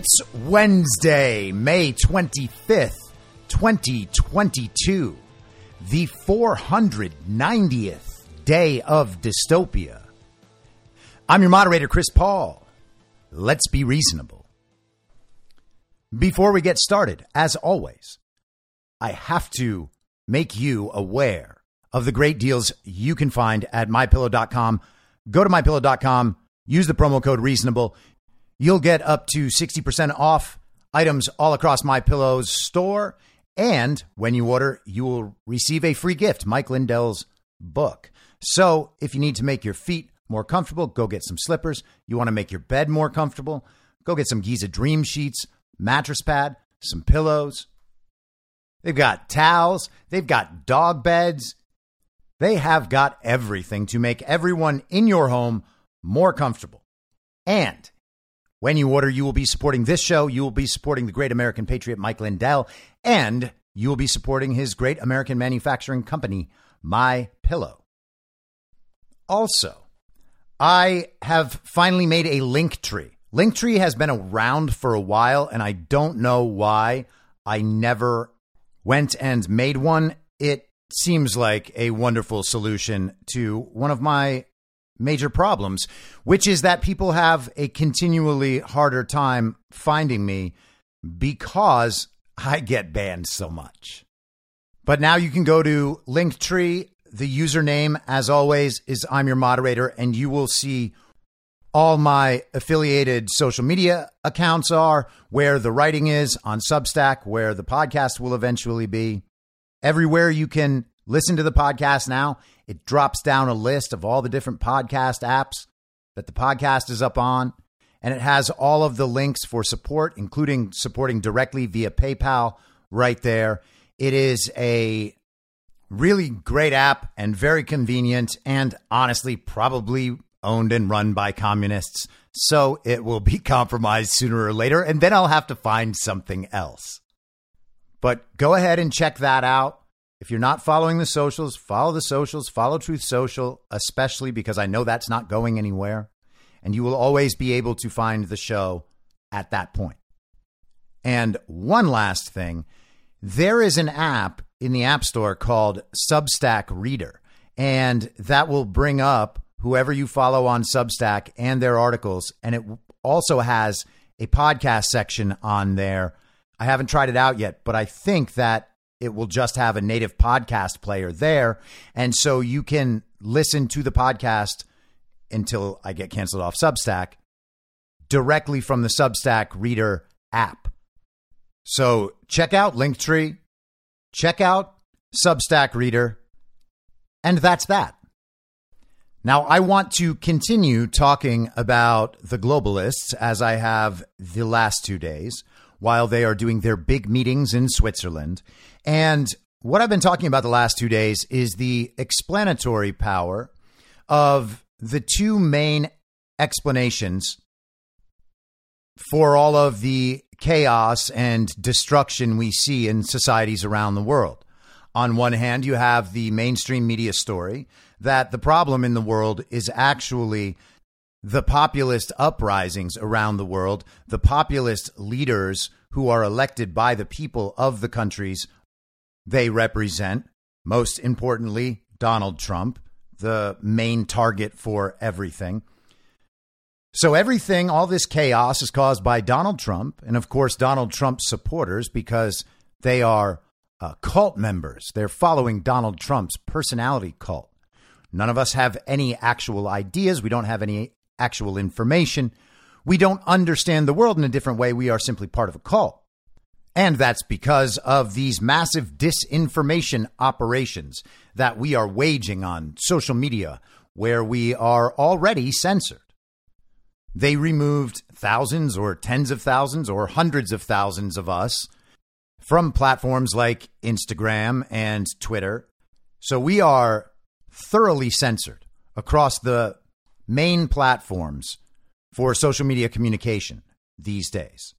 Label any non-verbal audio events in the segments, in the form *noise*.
It's Wednesday, May 25th, 2022, the 490th day of dystopia. I'm your moderator, Chris Paul. Let's be reasonable. Before we get started, as always, I have to make you aware of the great deals you can find at mypillow.com. Go to mypillow.com, use the promo code reasonable. You'll get up to 60% off items all across My Pillow's store. And when you order, you will receive a free gift, Mike Lindell's book. So if you need to make your feet more comfortable, go get some slippers. You want to make your bed more comfortable, go get some Giza Dream Sheets, mattress pad, some pillows. They've got towels, they've got dog beds. They have got everything to make everyone in your home more comfortable. And when you order, you will be supporting this show. You will be supporting the great American patriot, Mike Lindell, and you will be supporting his great American manufacturing company, My Pillow. Also, I have finally made a link tree. Linktree has been around for a while, and I don't know why I never went and made one. It seems like a wonderful solution to one of my major problems, which is that people have a continually harder time finding me because I get banned so much. But now you can go to Linktree. The username, as always, is I'm your moderator, and you will see all my affiliated social media accounts are, where the writing is on Substack, where the podcast will eventually be. Everywhere you can listen to the podcast now, it drops down a list of all the different podcast apps that the podcast is up on. And it has all of the links for support, including supporting directly via PayPal right there. It is a really great app and very convenient, and honestly, probably owned and run by communists. So it will be *laughs* compromised sooner or later, and then I'll have to find something else. But go ahead and check that out. If you're not following the socials, follow the socials, follow Truth Social, especially because I know that's not going anywhere. And you will always be able to find the show at that point. And one last thing there is an app in the App Store called Substack Reader, and that will bring up whoever you follow on Substack and their articles. And it also has a podcast section on there. I haven't tried it out yet, but I think that it will just have a native podcast player there. And so you can listen to the podcast until I get canceled off Substack directly from the Substack Reader app. So check out Linktree, check out Substack Reader, and that's that. Now, I want to continue talking about the globalists as I have the last two days while they are doing their big meetings in Switzerland. And what I've been talking about the last two days is the explanatory power of the two main explanations for all of the chaos and destruction we see in societies around the world. On one hand, you have the mainstream media story that the problem in the world is actually the populist uprisings around the world, the populist leaders who are elected by the people of the countries they represent. Most importantly, Donald Trump, the main target for everything. So everything, all this chaos is caused by Donald Trump and, of course, Donald Trump's supporters because they are uh, cult members. They're following Donald Trump's personality cult. None of us have any actual ideas. We don't have any actual information. We don't understand the world in a different way. We are simply part of a cult. And that's because of these massive disinformation operations that we are waging on social media, where we are already censored. They removed thousands or tens of thousands or hundreds of thousands of us from platforms like Instagram and Twitter. So we are thoroughly censored across the main platforms for social media communication these days.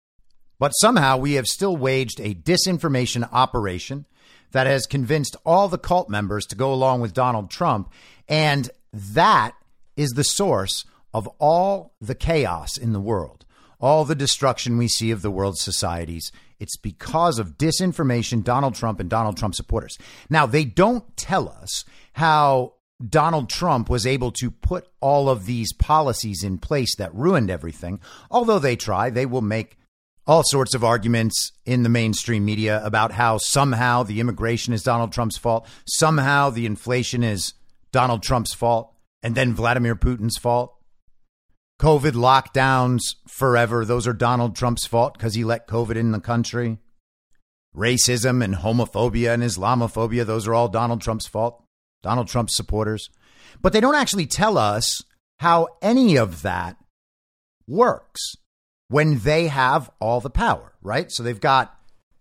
But somehow we have still waged a disinformation operation that has convinced all the cult members to go along with Donald Trump. And that is the source of all the chaos in the world, all the destruction we see of the world's societies. It's because of disinformation, Donald Trump, and Donald Trump supporters. Now, they don't tell us how Donald Trump was able to put all of these policies in place that ruined everything. Although they try, they will make all sorts of arguments in the mainstream media about how somehow the immigration is Donald Trump's fault, somehow the inflation is Donald Trump's fault, and then Vladimir Putin's fault. COVID lockdowns forever, those are Donald Trump's fault because he let COVID in the country. Racism and homophobia and Islamophobia, those are all Donald Trump's fault. Donald Trump's supporters. But they don't actually tell us how any of that works when they have all the power, right? So they've got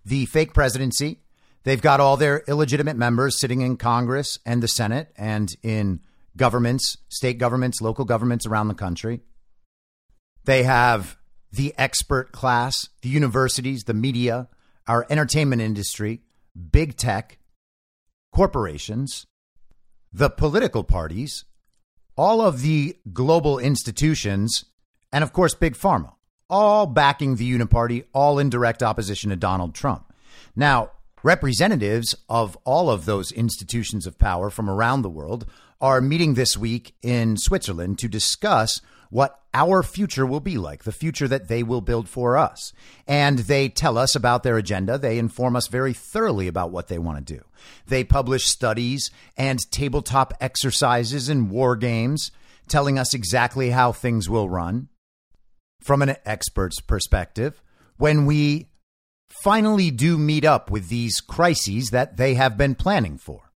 the fake presidency, they've got all their illegitimate members sitting in Congress and the Senate and in governments, state governments, local governments around the country. They have the expert class, the universities, the media, our entertainment industry, big tech, corporations, the political parties, all of the global institutions, and of course, Big Pharma, all backing the Uniparty, all in direct opposition to Donald Trump. Now, representatives of all of those institutions of power from around the world are meeting this week in Switzerland to discuss what our future will be like, the future that they will build for us. And they tell us about their agenda. They inform us very thoroughly about what they want to do. They publish studies and tabletop exercises and war games telling us exactly how things will run from an expert's perspective. When we finally do meet up with these crises that they have been planning for.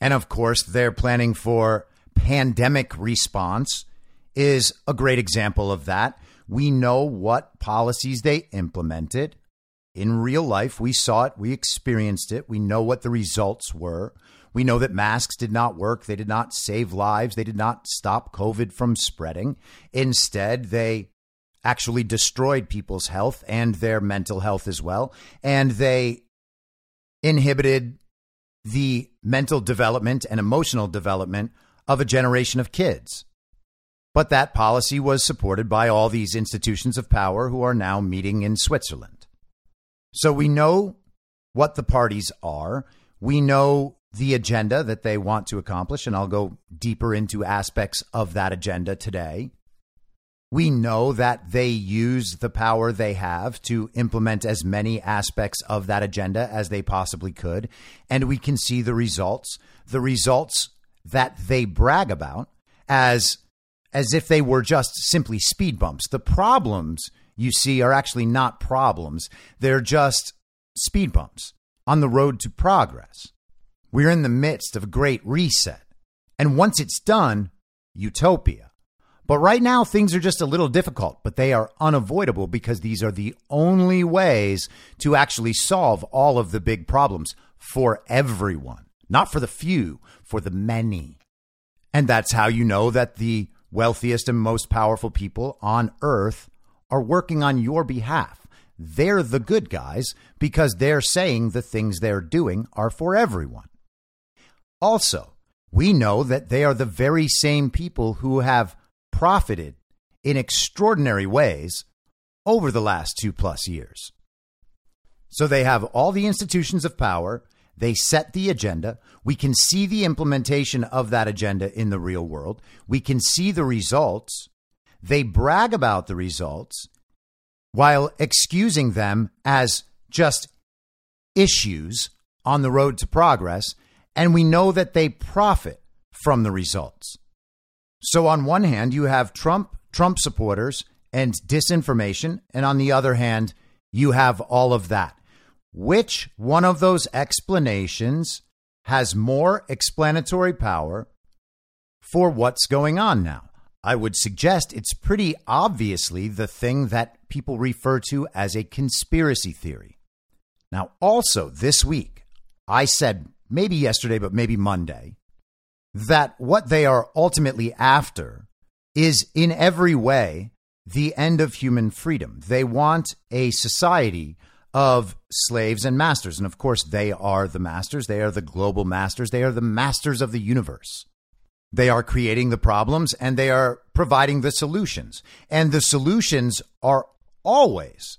And of course, they're planning for pandemic response is a great example of that. We know what policies they implemented. In real life, we saw it, we experienced it, we know what the results were. We know that masks did not work. They did not save lives. They did not stop COVID from spreading. Instead, they actually destroyed people's health and their mental health as well. And they inhibited the mental development and emotional development of a generation of kids. But that policy was supported by all these institutions of power who are now meeting in Switzerland. So we know what the parties are. We know the agenda that they want to accomplish, and I'll go deeper into aspects of that agenda today. We know that they use the power they have to implement as many aspects of that agenda as they possibly could. And we can see the results, the results that they brag about as as if they were just simply speed bumps. The problems you see are actually not problems, they're just speed bumps on the road to progress. We're in the midst of a great reset. And once it's done, utopia. But right now, things are just a little difficult, but they are unavoidable because these are the only ways to actually solve all of the big problems for everyone, not for the few, for the many. And that's how you know that the wealthiest and most powerful people on earth are working on your behalf. They're the good guys because they're saying the things they're doing are for everyone. Also, we know that they are the very same people who have profited in extraordinary ways over the last two plus years. So they have all the institutions of power they set the agenda. We can see the implementation of that agenda in the real world. We can see the results. They brag about the results while excusing them as just issues on the road to progress. And we know that they profit from the results. So, on one hand, you have Trump, Trump supporters, and disinformation. And on the other hand, you have all of that. Which one of those explanations has more explanatory power for what's going on now? I would suggest it's pretty obviously the thing that people refer to as a conspiracy theory. Now, also this week, I said maybe yesterday, but maybe Monday, that what they are ultimately after is in every way the end of human freedom. They want a society of slaves and masters. And of course, they are the masters. They are the global masters. They are the masters of the universe. They are creating the problems and they are providing the solutions. And the solutions are always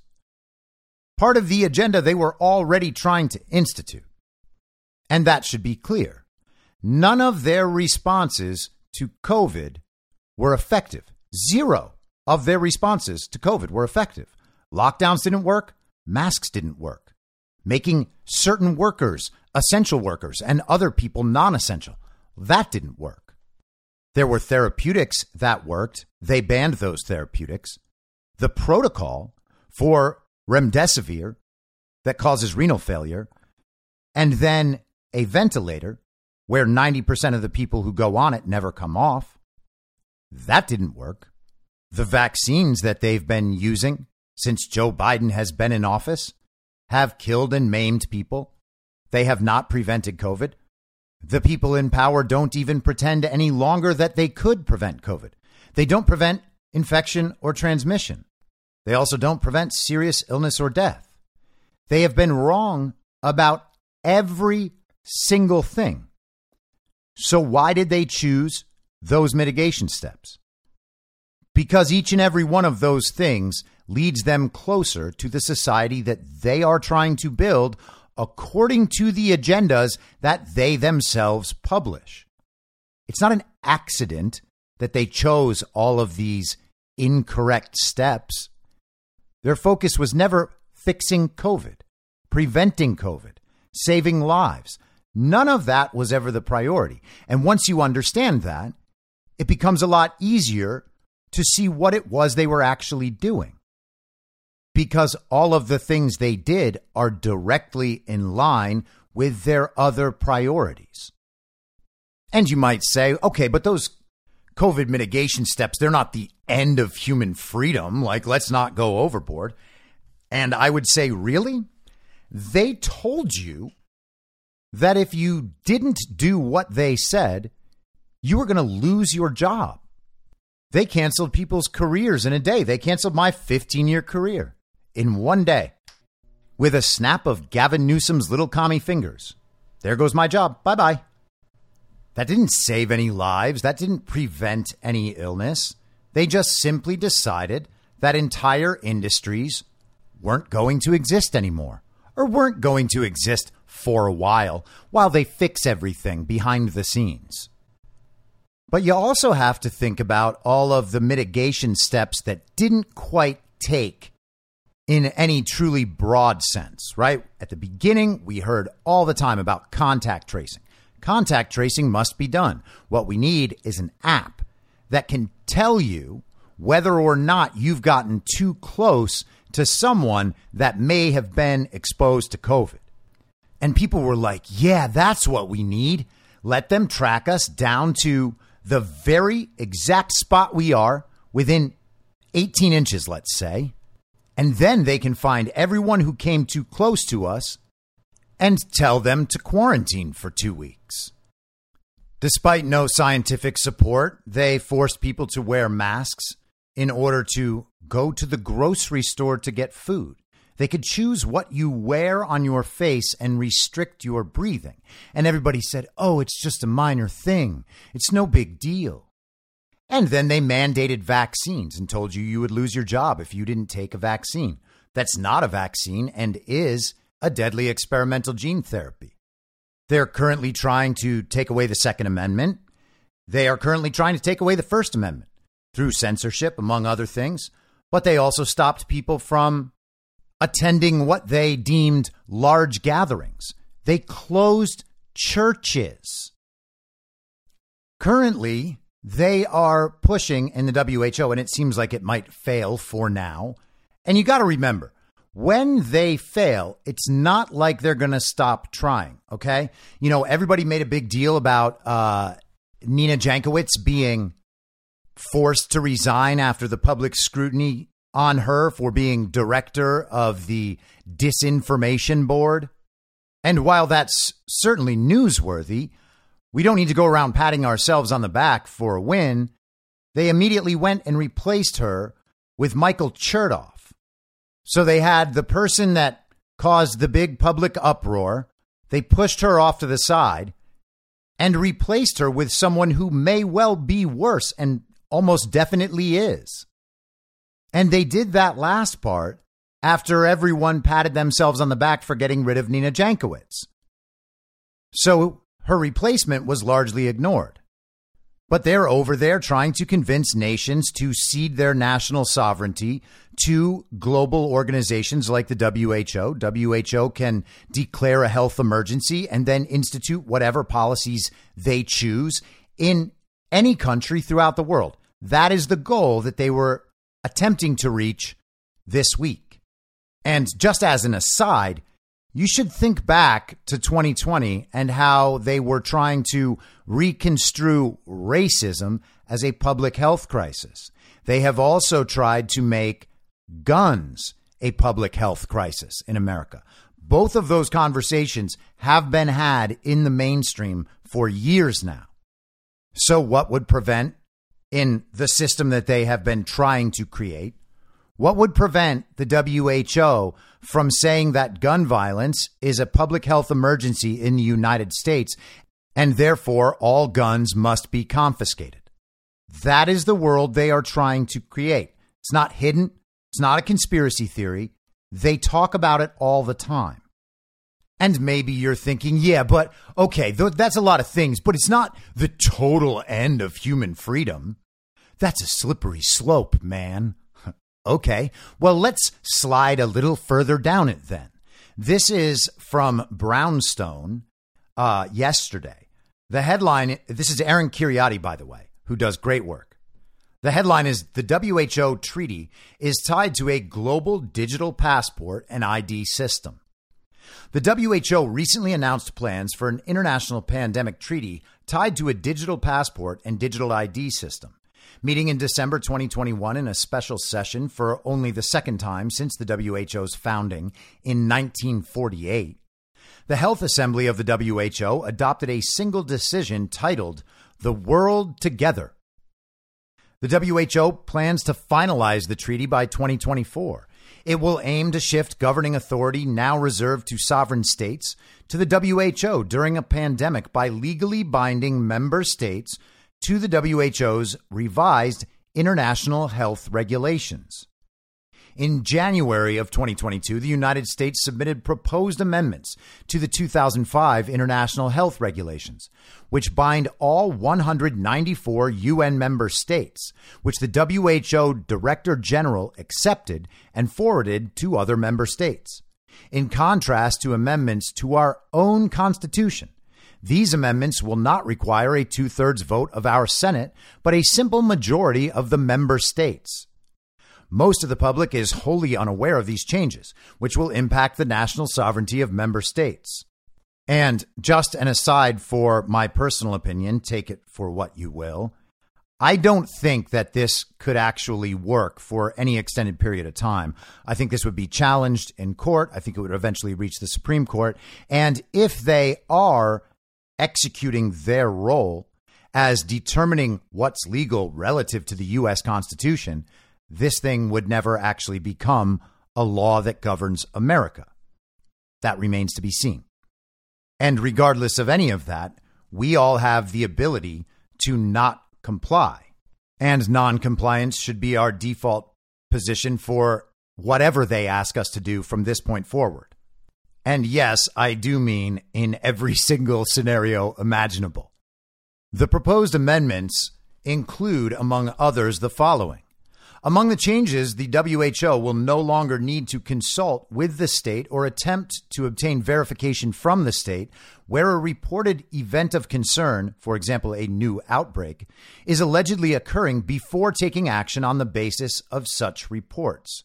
part of the agenda they were already trying to institute. And that should be clear. None of their responses to COVID were effective. Zero of their responses to COVID were effective. Lockdowns didn't work, masks didn't work. Making certain workers essential workers and other people non essential, that didn't work. There were therapeutics that worked, they banned those therapeutics. The protocol for remdesivir that causes renal failure, and then a ventilator where 90% of the people who go on it never come off. That didn't work. The vaccines that they've been using since Joe Biden has been in office have killed and maimed people. They have not prevented COVID. The people in power don't even pretend any longer that they could prevent COVID. They don't prevent infection or transmission. They also don't prevent serious illness or death. They have been wrong about every single thing. So, why did they choose those mitigation steps? Because each and every one of those things leads them closer to the society that they are trying to build according to the agendas that they themselves publish. It's not an accident that they chose all of these incorrect steps. Their focus was never fixing COVID, preventing COVID, saving lives. None of that was ever the priority. And once you understand that, it becomes a lot easier to see what it was they were actually doing because all of the things they did are directly in line with their other priorities. And you might say, okay, but those COVID mitigation steps, they're not the end of human freedom. Like, let's not go overboard. And I would say, really? They told you that if you didn't do what they said, you were going to lose your job. They canceled people's careers in a day. They canceled my 15 year career in one day with a snap of Gavin Newsom's little commie fingers. There goes my job. Bye bye. That didn't save any lives. That didn't prevent any illness. They just simply decided that entire industries weren't going to exist anymore or weren't going to exist for a while while they fix everything behind the scenes. But you also have to think about all of the mitigation steps that didn't quite take in any truly broad sense, right? At the beginning, we heard all the time about contact tracing. Contact tracing must be done. What we need is an app that can tell you whether or not you've gotten too close to someone that may have been exposed to COVID. And people were like, yeah, that's what we need. Let them track us down to the very exact spot we are within 18 inches, let's say and then they can find everyone who came too close to us and tell them to quarantine for two weeks. Despite no scientific support, they forced people to wear masks in order to go to the grocery store to get food. They could choose what you wear on your face and restrict your breathing. And everybody said, oh, it's just a minor thing. It's no big deal. And then they mandated vaccines and told you you would lose your job if you didn't take a vaccine. That's not a vaccine and is a deadly experimental gene therapy. They're currently trying to take away the Second Amendment. They are currently trying to take away the First Amendment. through censorship, among other things, but they also stopped people from attending what they deemed large gatherings. They closed churches. Currently, they are pushing in the WHO, and it seems like it might fail for now. And you got to remember, when they fail, it's not like they're going to stop trying. Okay. You know, everybody made a big deal about uh, Nina Jankowicz being forced to resign after the public scrutiny on her for being director of the disinformation board. And while that's certainly newsworthy, we don't need to go around patting ourselves on the back for a win. They immediately went and replaced her with Michael Chertoff. So they had the person that caused the big public uproar, they pushed her off to the side and replaced her with someone who may well be worse and almost definitely is. And they did that last part after everyone patted themselves on the back for getting rid of Nina Jankowicz. So her replacement was largely ignored. But they're over there trying to convince nations to cede their national sovereignty to global organizations like the WHO. WHO can declare a health emergency and then institute whatever policies they choose in any country throughout the world. That is the goal that they were attempting to reach this week. And just as an aside, you should think back to 2020 and how they were trying to reconstrue racism as a public health crisis. They have also tried to make guns a public health crisis in America. Both of those conversations have been had in the mainstream for years now. So, what would prevent in the system that they have been trying to create? What would prevent the WHO from saying that gun violence is a public health emergency in the United States and therefore all guns must be confiscated? That is the world they are trying to create. It's not hidden, it's not a conspiracy theory. They talk about it all the time. And maybe you're thinking, yeah, but okay, th- that's a lot of things, but it's not the total end of human freedom. That's a slippery slope, man. Okay, well, let's slide a little further down it then. This is from Brownstone uh, yesterday. The headline this is Aaron Kheriaty, by the way, who does great work. The headline is The WHO treaty is tied to a global digital passport and ID system. The WHO recently announced plans for an international pandemic treaty tied to a digital passport and digital ID system. Meeting in December 2021 in a special session for only the second time since the WHO's founding in 1948, the Health Assembly of the WHO adopted a single decision titled The World Together. The WHO plans to finalize the treaty by 2024 it will aim to shift governing authority now reserved to sovereign states to the WHO during a pandemic by legally binding member states to the WHO's revised international health regulations. In January of 2022, the United States submitted proposed amendments to the 2005 International Health Regulations, which bind all 194 UN member states, which the WHO Director General accepted and forwarded to other member states. In contrast to amendments to our own Constitution, these amendments will not require a two thirds vote of our Senate, but a simple majority of the member states. Most of the public is wholly unaware of these changes, which will impact the national sovereignty of member states. And just an aside for my personal opinion, take it for what you will. I don't think that this could actually work for any extended period of time. I think this would be challenged in court. I think it would eventually reach the Supreme Court. And if they are executing their role as determining what's legal relative to the U.S. Constitution, this thing would never actually become a law that governs America. That remains to be seen. And regardless of any of that, we all have the ability to not comply. And noncompliance should be our default position for whatever they ask us to do from this point forward. And yes, I do mean in every *laughs* single scenario imaginable. The proposed amendments include, among others, the following. Among the changes, the WHO will no longer need to consult with the state or attempt to obtain verification from the state where a reported event of concern, for example, a new outbreak, is allegedly occurring before taking action on the basis of such reports.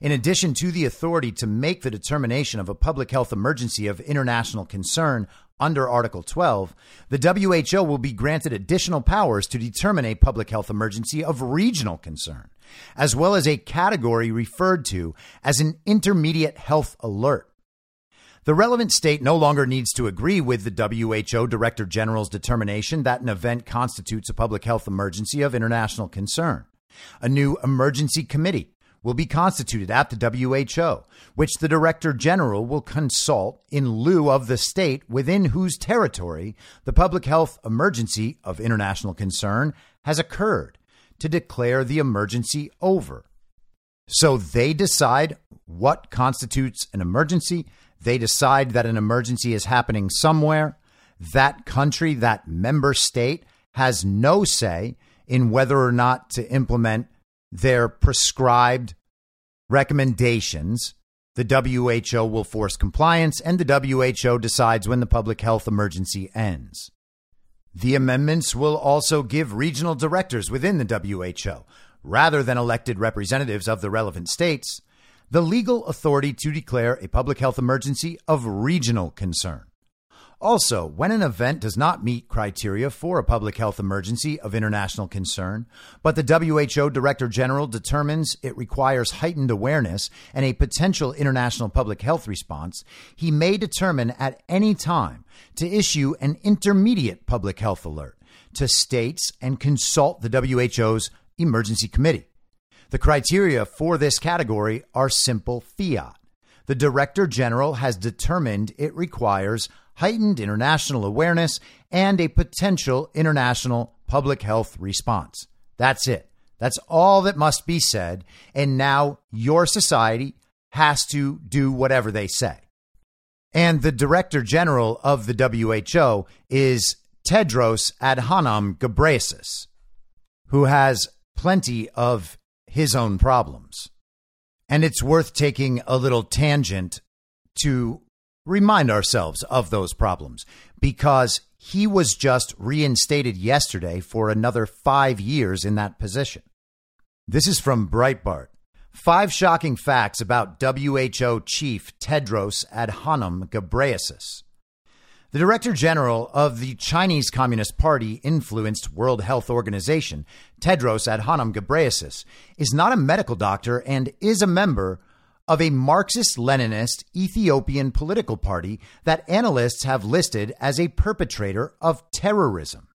In addition to the authority to make the determination of a public health emergency of international concern under Article 12, the WHO will be granted additional powers to determine a public health emergency of regional concern, as well as a category referred to as an intermediate health alert. The relevant state no longer needs to agree with the WHO Director General's determination that an event constitutes a public health emergency of international concern. A new emergency committee will be constituted at the WHO, which the Director General will consult in lieu of the state within whose territory the public health emergency of international concern has occurred to declare the emergency over. So they decide what constitutes an emergency. They decide that an emergency is happening somewhere. That country, that member state, has no say in whether or not to implement their prescribed recommendations, the WHO will force compliance and the WHO decides when the public health emergency ends. The amendments will also give regional directors within the WHO, rather than elected representatives of the relevant states, the legal authority to declare a public health emergency of regional concern. Also, when an event does not meet criteria for a public health emergency of international concern, but the WHO Director General determines it requires heightened awareness and a potential international public health response, he may determine at any time to issue an intermediate public health alert to states and consult the WHO's emergency committee. The criteria for this category are simple fiat. The Director General has determined it requires heightened international awareness, and a potential international public health response. That's it. That's all that must be said. And now your society has to do whatever they say. And the director general of the WHO is Tedros Adhanom Ghebreyesus, who has plenty of his own problems. And it's worth taking a little tangent to remind ourselves of those problems because he was just reinstated yesterday for another five years in that position. This is from Breitbart. Five shocking facts about WHO chief Tedros Adhanom Ghebreyesus. The Director General of the Chinese Communist Party influenced World Health Organization, Tedros Adhanom Ghebreyesus, is not a medical doctor and is a member of a Marxist Leninist Ethiopian political party that analysts have listed as a perpetrator of terrorism.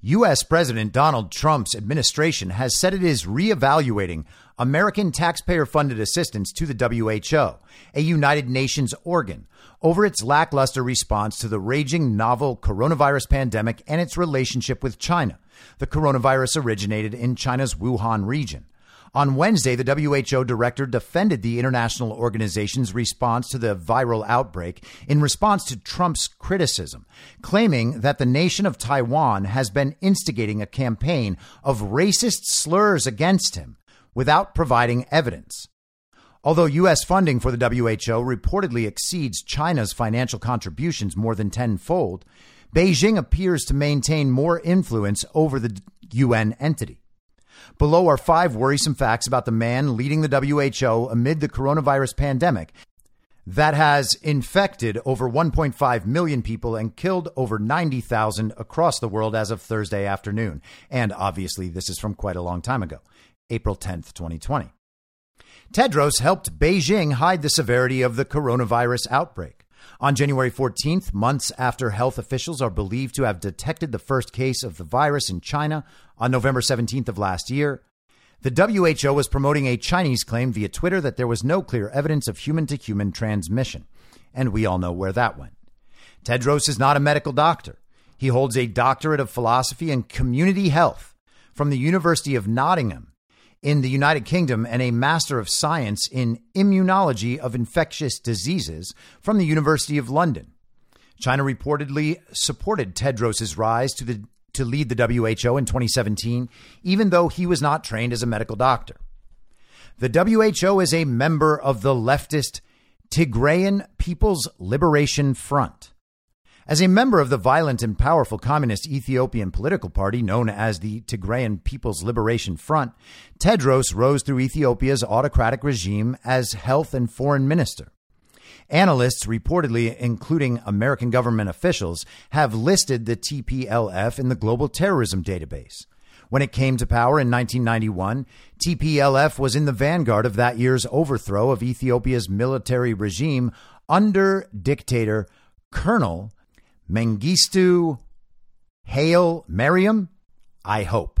U.S. President Donald Trump's administration has said it is reevaluating American taxpayer funded assistance to the WHO, a United Nations organ, over its lackluster response to the raging novel coronavirus pandemic and its relationship with China. The coronavirus originated in China's Wuhan region. On Wednesday, the WHO director defended the international organization's response to the viral outbreak in response to Trump's criticism, claiming that the nation of Taiwan has been instigating a campaign of racist slurs against him without providing evidence. Although U.S. funding for the WHO reportedly exceeds China's financial contributions more than tenfold, Beijing appears to maintain more influence over the UN entity. Below are five worrisome facts about the man leading the WHO amid the coronavirus pandemic that has infected over 1.5 million people and killed over 90,000 across the world as of Thursday afternoon. And obviously, this is from quite a long time ago, April 10th, 2020. Tedros helped Beijing hide the severity of the coronavirus outbreak. On January 14th, months after health officials are believed to have detected the first case of the virus in China on November 17th of last year, the WHO was promoting a Chinese claim via Twitter that there was no clear evidence of human to human transmission. And we all know where that went. Tedros is not a medical doctor. He holds a doctorate of philosophy in community health from the University of Nottingham in the United Kingdom and a Master of Science in Immunology of Infectious Diseases from the University of London. China reportedly supported Tedros' rise to the to lead the WHO in 2017, even though he was not trained as a medical doctor. The WHO is a member of the leftist Tigrayan People's Liberation Front. As a member of the violent and powerful communist Ethiopian political party known as the Tigrayan People's Liberation Front, Tedros rose through Ethiopia's autocratic regime as health and foreign minister. Analysts, reportedly including American government officials, have listed the TPLF in the global terrorism database. When it came to power in 1991, TPLF was in the vanguard of that year's overthrow of Ethiopia's military regime under dictator Colonel Mengistu Haile Mariam? I hope.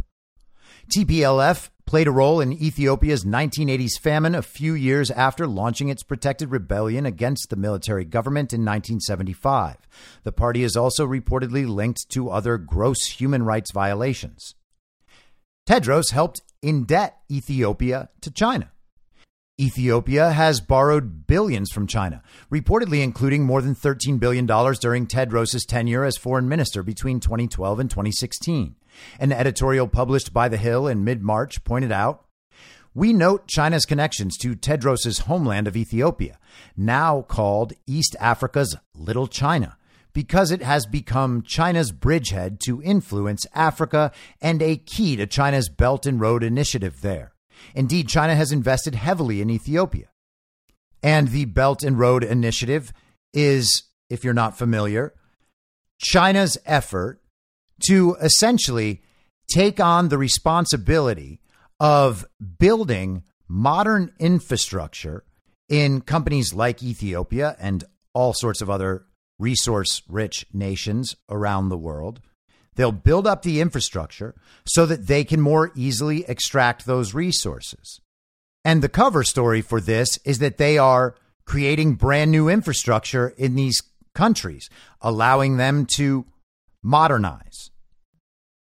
TPLF played a role in Ethiopia's 1980s famine a few years after launching its protected rebellion against the military government in 1975. The party is also reportedly linked to other gross human rights violations. Tedros helped indebt Ethiopia to China. Ethiopia has borrowed billions from China, reportedly including more than $13 billion during Tedros' tenure as foreign minister between 2012 and 2016. An editorial published by The Hill in mid March pointed out We note China's connections to Tedros' homeland of Ethiopia, now called East Africa's Little China, because it has become China's bridgehead to influence Africa and a key to China's Belt and Road Initiative there. Indeed, China has invested heavily in Ethiopia. And the Belt and Road Initiative is, if you're not familiar, China's effort to essentially take on the responsibility of building modern infrastructure in companies like Ethiopia and all sorts of other resource rich nations around the world They'll build up the infrastructure so that they can more easily extract those resources. And the cover story for this is that they are creating brand new infrastructure in these countries, allowing them to modernize.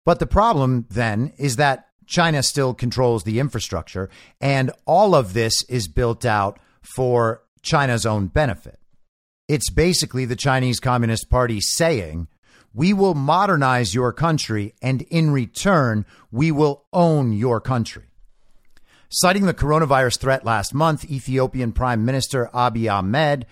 But the problem then is that China still controls the infrastructure, and all of this is built out for China's own benefit. It's basically the Chinese Communist Party saying, we will modernize your country, and in return, we will own your country. Citing the coronavirus threat last month, Ethiopian Prime Minister Abiy Ahmed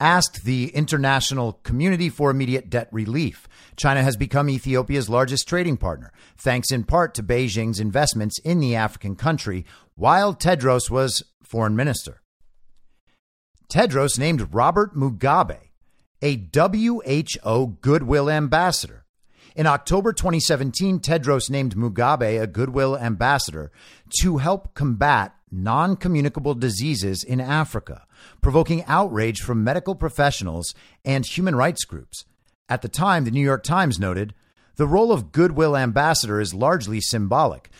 asked the international community for immediate debt relief. China has become Ethiopia's largest trading partner, thanks in part to Beijing's investments in the African country while Tedros was foreign minister. Tedros named Robert Mugabe a WHO Goodwill Ambassador. In October 2017, Tedros named Mugabe a Goodwill Ambassador to help combat non communicable diseases in Africa, provoking outrage from medical professionals and human rights groups. At the time, the New York Times noted the role of Goodwill Ambassador is largely symbolic,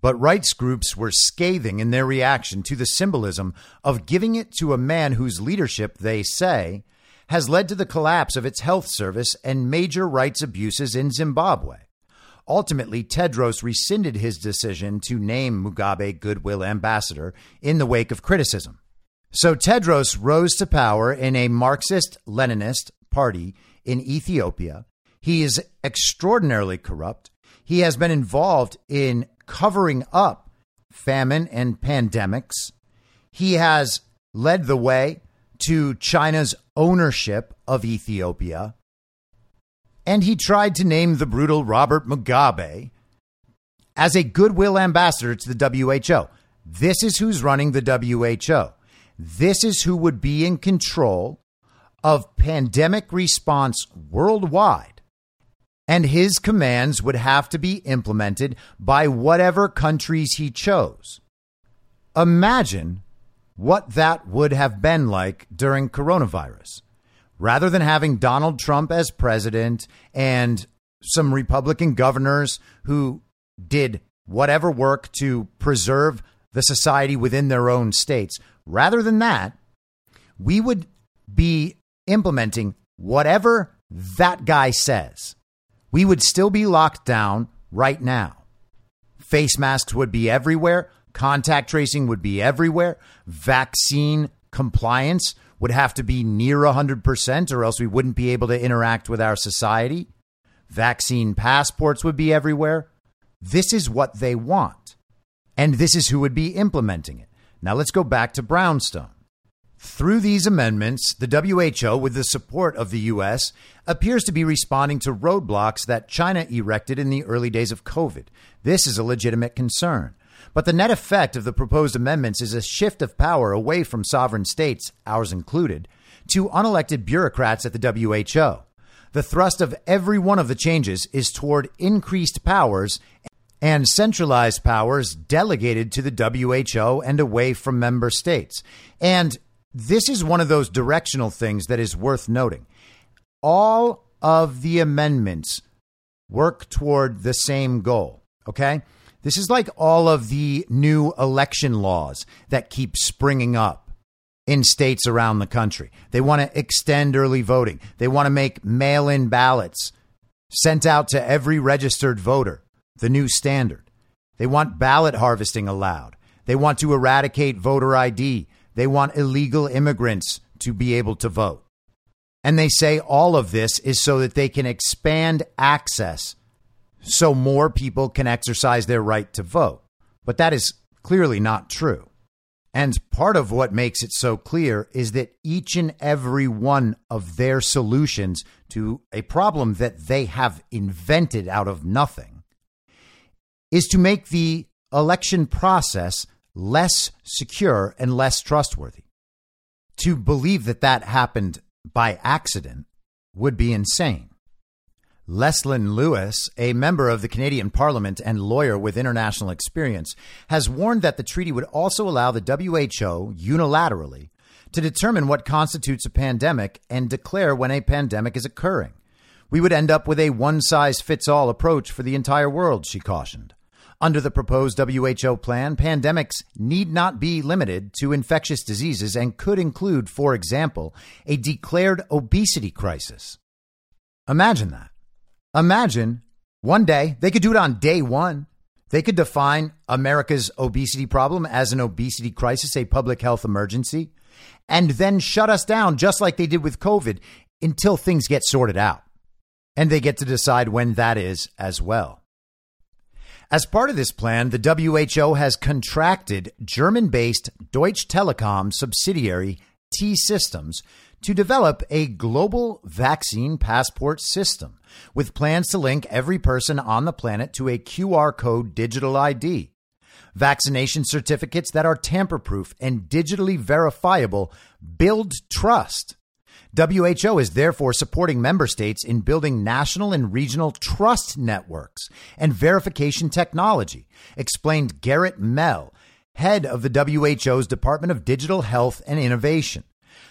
but rights groups were scathing in their reaction to the symbolism of giving it to a man whose leadership, they say, has led to the collapse of its health service and major rights abuses in Zimbabwe. Ultimately, Tedros rescinded his decision to name Mugabe Goodwill Ambassador in the wake of criticism. So Tedros rose to power in a Marxist Leninist party in Ethiopia. He is extraordinarily corrupt. He has been involved in covering up famine and pandemics. He has led the way to China's ownership of Ethiopia. And he tried to name the brutal Robert Mugabe as a goodwill ambassador to the WHO. This is who's running the WHO. This is who would be in control of pandemic response worldwide. And his commands would have to be implemented by whatever countries he chose. Imagine what that would have been like during coronavirus. Rather than having Donald Trump as president and some Republican governors who did whatever work to preserve the society within their own states, rather than that, we would be implementing whatever that guy says. We would still be locked down right now. Face masks would be everywhere. Contact tracing would be everywhere. Vaccine compliance would have to be near 100%, or else we wouldn't be able to interact with our society. vaccine passports would be everywhere. This is what they want. And this is who would be implementing it. Now let's go back to Brownstone. Through these amendments, the WHO, with the support of the U.S., appears to be responding to roadblocks that China erected in the early days of COVID. This is a legitimate concern. But the net effect of the proposed amendments is a shift of power away from sovereign states, ours included, to unelected bureaucrats at the WHO. The thrust of every one of the changes is toward increased powers and centralized powers delegated to the WHO and away from member states. And this is one of those directional things that is worth noting. All of the amendments work toward the same goal, okay? This is like all of the new election laws that keep springing up in states around the country. They want to extend early voting. They want to make mail in ballots sent out to every registered voter, the new standard. They want ballot harvesting allowed. They want to eradicate voter ID. They want illegal immigrants to be able to vote. And they say all of this is so that they can expand access so more people can exercise their right to vote. But that is clearly not true. And part of what makes it so clear is that each and every one of their solutions to a problem that they have invented out of nothing is to make the election process less secure and less trustworthy. To believe that that happened by accident would be insane. Leslyn Lewis, a member of the Canadian Parliament and lawyer with international experience, has warned that the treaty would also allow the WHO unilaterally to determine what constitutes a pandemic and declare when a pandemic is occurring. We would end up with a one size fits all approach for the entire world, she cautioned. Under the proposed WHO plan, pandemics need not be limited to infectious diseases and could include, for example, a declared obesity crisis. Imagine that. Imagine one day, they could do it on day one. They could define America's obesity problem as an obesity crisis, a public health emergency, and then shut us down just like they did with COVID until things get sorted out. And they get to decide when that is as well. As part of this plan, the WHO has contracted German based Deutsche Telekom subsidiary T Systems to develop a global vaccine passport system with plans to link every person on the planet to a QR code digital ID. Vaccination certificates that are tamper proof and digitally verifiable build trust. WHO is therefore supporting member states in building national and regional trust networks and verification technology, explained Garrett Mehl, head of the WHO's Department of Digital Health and Innovation.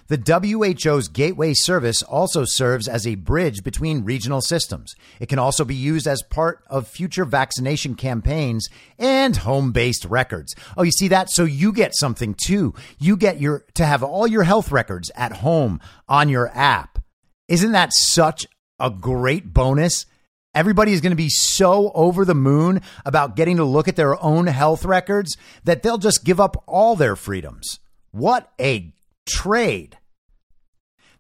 The WHO's Gateway service also serves as a bridge between regional systems. It can also be used as part of future vaccination campaigns and home based records. Oh, you see that? So you get something too. You get your to have all your health records at home on your app. Isn't that such a great bonus? Everybody is going to be so over the moon about getting to look at their own health records that they'll just give up all their freedoms. What a trade.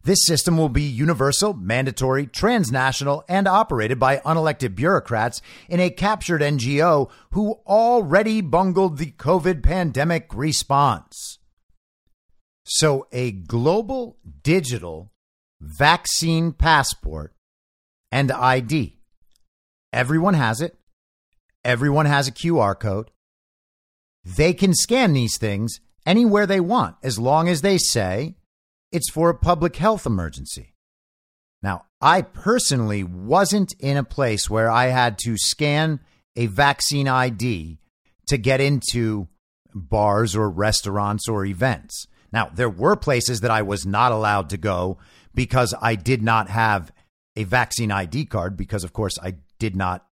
This system will be universal, mandatory, transnational, and operated by unelected bureaucrats in a captured NGO who already bungled the COVID pandemic response. So, a global digital vaccine passport and ID. Everyone has it. Everyone has a QR code. They can scan these things anywhere they want as long as they say it's for a public health emergency. Now, I personally wasn't in a place where I had to scan a vaccine ID to get into bars or restaurants or events. Now, there were places that I was not allowed to go because I did not have a vaccine ID card, because, of course, I did not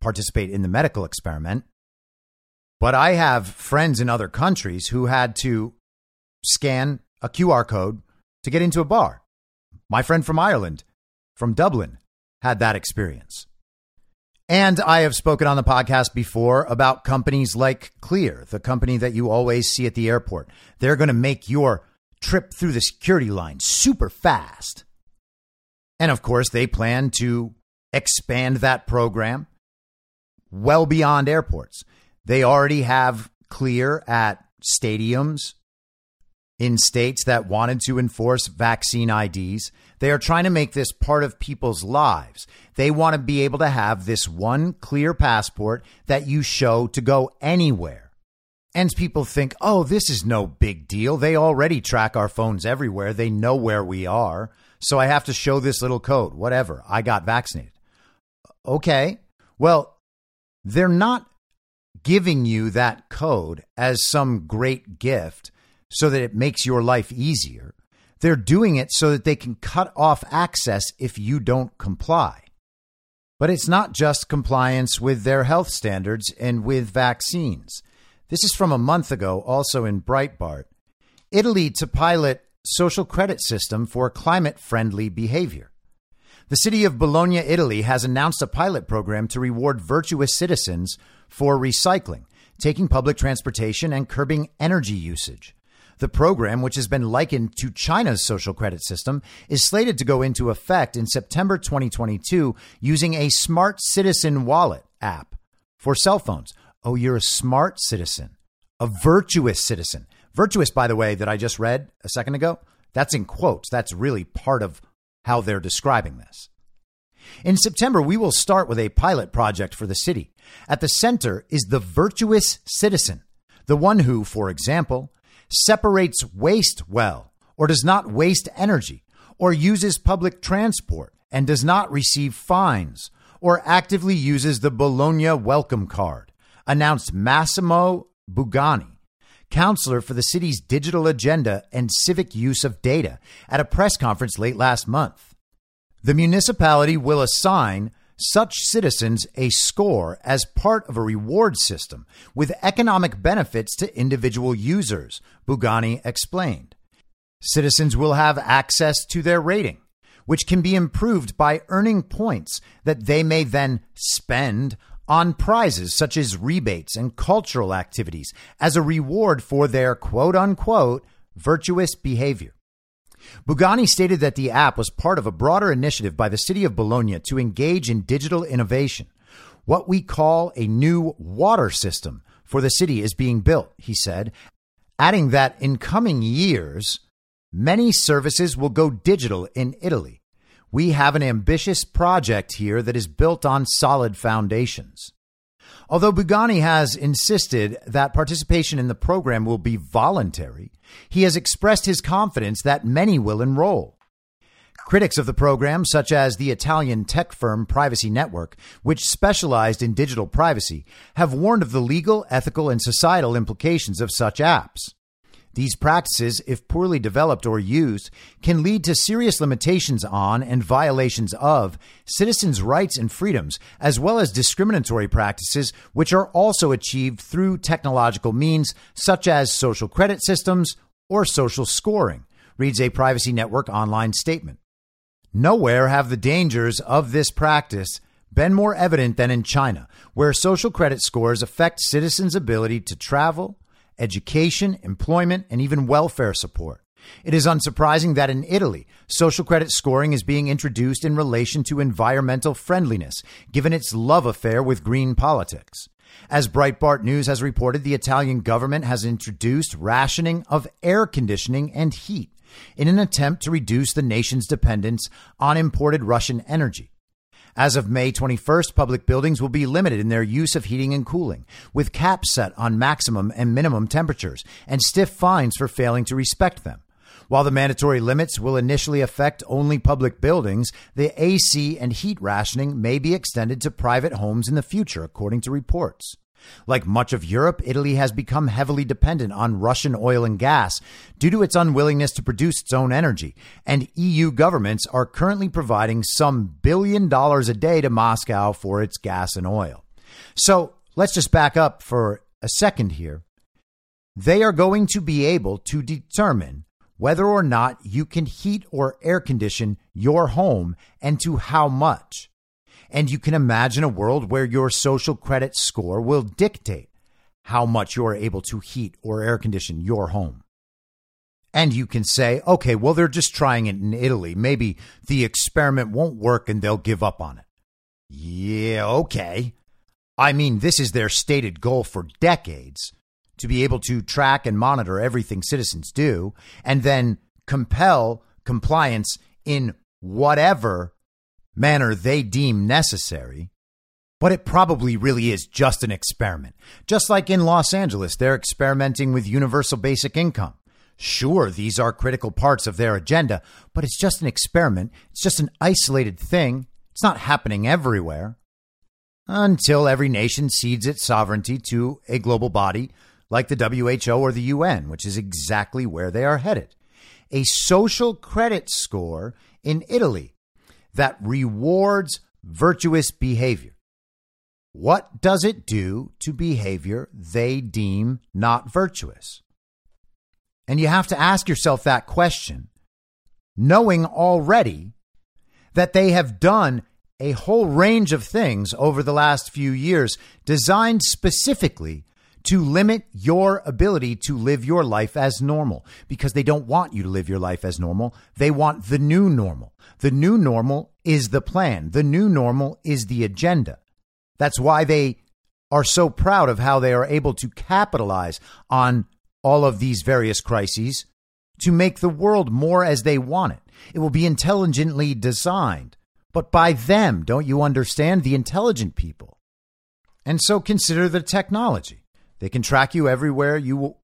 participate in the medical experiment. But I have friends in other countries who had to scan a QR code to get into a bar. My friend from Ireland, from Dublin, had that experience. And I have spoken on the podcast before about companies like Clear, the company that you always see at the airport. They're going to make your trip through the security line super fast. And of course, they plan to expand that program well beyond airports. They already have clear at stadiums in states that wanted to enforce vaccine IDs. They are trying to make this part of people's lives. They want to be able to have this one clear passport that you show to go anywhere. And people think, oh, this is no big deal. They already track our phones everywhere. They know where we are. So I have to show this little code, whatever. I got vaccinated. Okay. Well, they're not giving you that code as some great gift so that it makes your life easier. They're doing it so that they can cut off access if you don't comply. But it's not just compliance with their health standards and with vaccines. This is from a month ago, also in Breitbart. Italy to pilot social credit system for climate friendly behavior. The city of Bologna, Italy, has announced a pilot program to reward virtuous citizens for recycling, taking public transportation, and curbing energy usage. The program, which has been likened to China's social credit system, is slated to go into effect in September 2022 using a smart citizen wallet app for cell phones. Oh, you're a smart citizen, a virtuous citizen. Virtuous, by the way, that I just read a second ago, that's in quotes. That's really part of how they're describing this. In September, we will start with a pilot project for the city. At the center is the virtuous citizen, the one who, for example, separates waste well, or does not waste energy, or uses public transport and does not receive fines, or actively uses the Bologna welcome card, announced Massimo Bugani, counselor for the city's digital agenda and civic use of data, at a press conference late last month. The municipality will assign such citizens a score as part of a reward system with economic benefits to individual users, Bugani explained. Citizens will have access to their rating, which can be improved by earning points that they may then spend on prizes such as rebates and cultural activities as a reward for their quote unquote virtuous behavior. Bugani stated that the app was part of a broader initiative by the city of Bologna to engage in digital innovation. What we call a new water system for the city is being built, he said, adding that in coming years, many services will go digital in Italy. We have an ambitious project here that is built on solid foundations. Although Bugani has insisted that participation in the program will be voluntary, he has expressed his confidence that many will enroll. Critics of the program, such as the Italian tech firm Privacy Network, which specialized in digital privacy, have warned of the legal, ethical, and societal implications of such apps. These practices, if poorly developed or used, can lead to serious limitations on and violations of citizens' rights and freedoms, as well as discriminatory practices, which are also achieved through technological means such as social credit systems or social scoring, reads a Privacy Network online statement. Nowhere have the dangers of this practice been more evident than in China, where social credit scores affect citizens' ability to travel, education, employment, and even welfare support. It is unsurprising that in Italy, social credit scoring is being introduced in relation to environmental friendliness, given its love affair with green politics. As Breitbart News has reported, the Italian government has introduced rationing of air conditioning and heat in an attempt to reduce the nation's dependence on imported Russian energy. As of May 21st, public buildings will be limited in their use of heating and cooling, with caps set on maximum and minimum temperatures and stiff fines for failing to respect them. While the mandatory limits will initially affect only public buildings, the AC and heat rationing may be extended to private homes in the future, according to reports. Like much of Europe, Italy has become heavily dependent on Russian oil and gas due to its unwillingness to produce its own energy, and EU governments are currently providing some billion dollars a day to Moscow for its gas and oil. So let's just back up for a second here. They are going to be able to determine whether or not you can heat or air condition your home and to how much. And you can imagine a world where your social credit score will dictate how much you're able to heat or air condition your home. And you can say, okay, well, they're just trying it in Italy. Maybe the experiment won't work and they'll give up on it. Yeah, okay. I mean, this is their stated goal for decades to be able to track and monitor everything citizens do and then compel compliance in whatever manner they deem necessary. But it probably really is just an experiment. Just like in Los Angeles, they're experimenting with universal basic income. Sure, these are critical parts of their agenda, but it's just an experiment. It's just an isolated thing. It's not happening everywhere. Until every nation cedes its sovereignty to a global body like the WHO or the UN, which is exactly where they are headed. A social credit score in Italy that rewards virtuous behavior. What does it do to behavior they deem not virtuous? And you have to ask yourself that question, knowing already that they have done a whole range of things over the last few years designed specifically to limit your ability to live your life as normal because they don't want you to live your life as normal. They want the new normal. The new normal is the plan. The new normal is the agenda. That's why they are so proud of how they are able to capitalize on all of these various crises to make the world more as they want it. It will be intelligently designed, but by them, don't you understand? The intelligent people. And so consider the technology. They can track you everywhere you will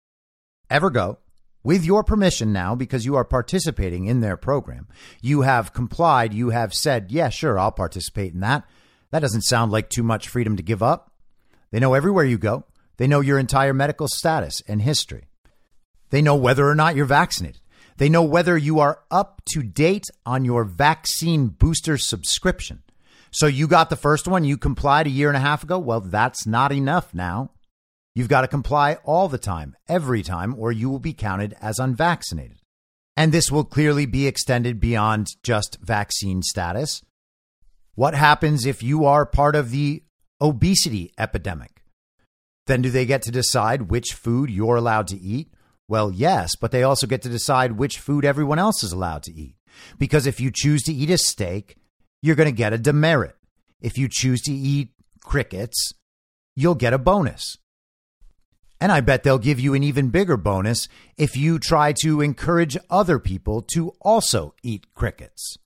ever go with your permission now because you are participating in their program. You have complied. You have said, yeah, sure, I'll participate in that. That doesn't sound like too much freedom to give up. They know everywhere you go. They know your entire medical status and history. They know whether or not you're vaccinated. They know whether you are up to date on your vaccine booster subscription. So you got the first one, you complied a year and a half ago. Well, that's not enough now. You've got to comply all the time, every time, or you will be counted as unvaccinated. And this will clearly be extended beyond just vaccine status. What happens if you are part of the obesity epidemic? Then do they get to decide which food you're allowed to eat? Well, yes, but they also get to decide which food everyone else is allowed to eat. Because if you choose to eat a steak, you're going to get a demerit. If you choose to eat crickets, you'll get a bonus. And I bet they'll give you an even bigger bonus if you try to encourage other people to also eat crickets.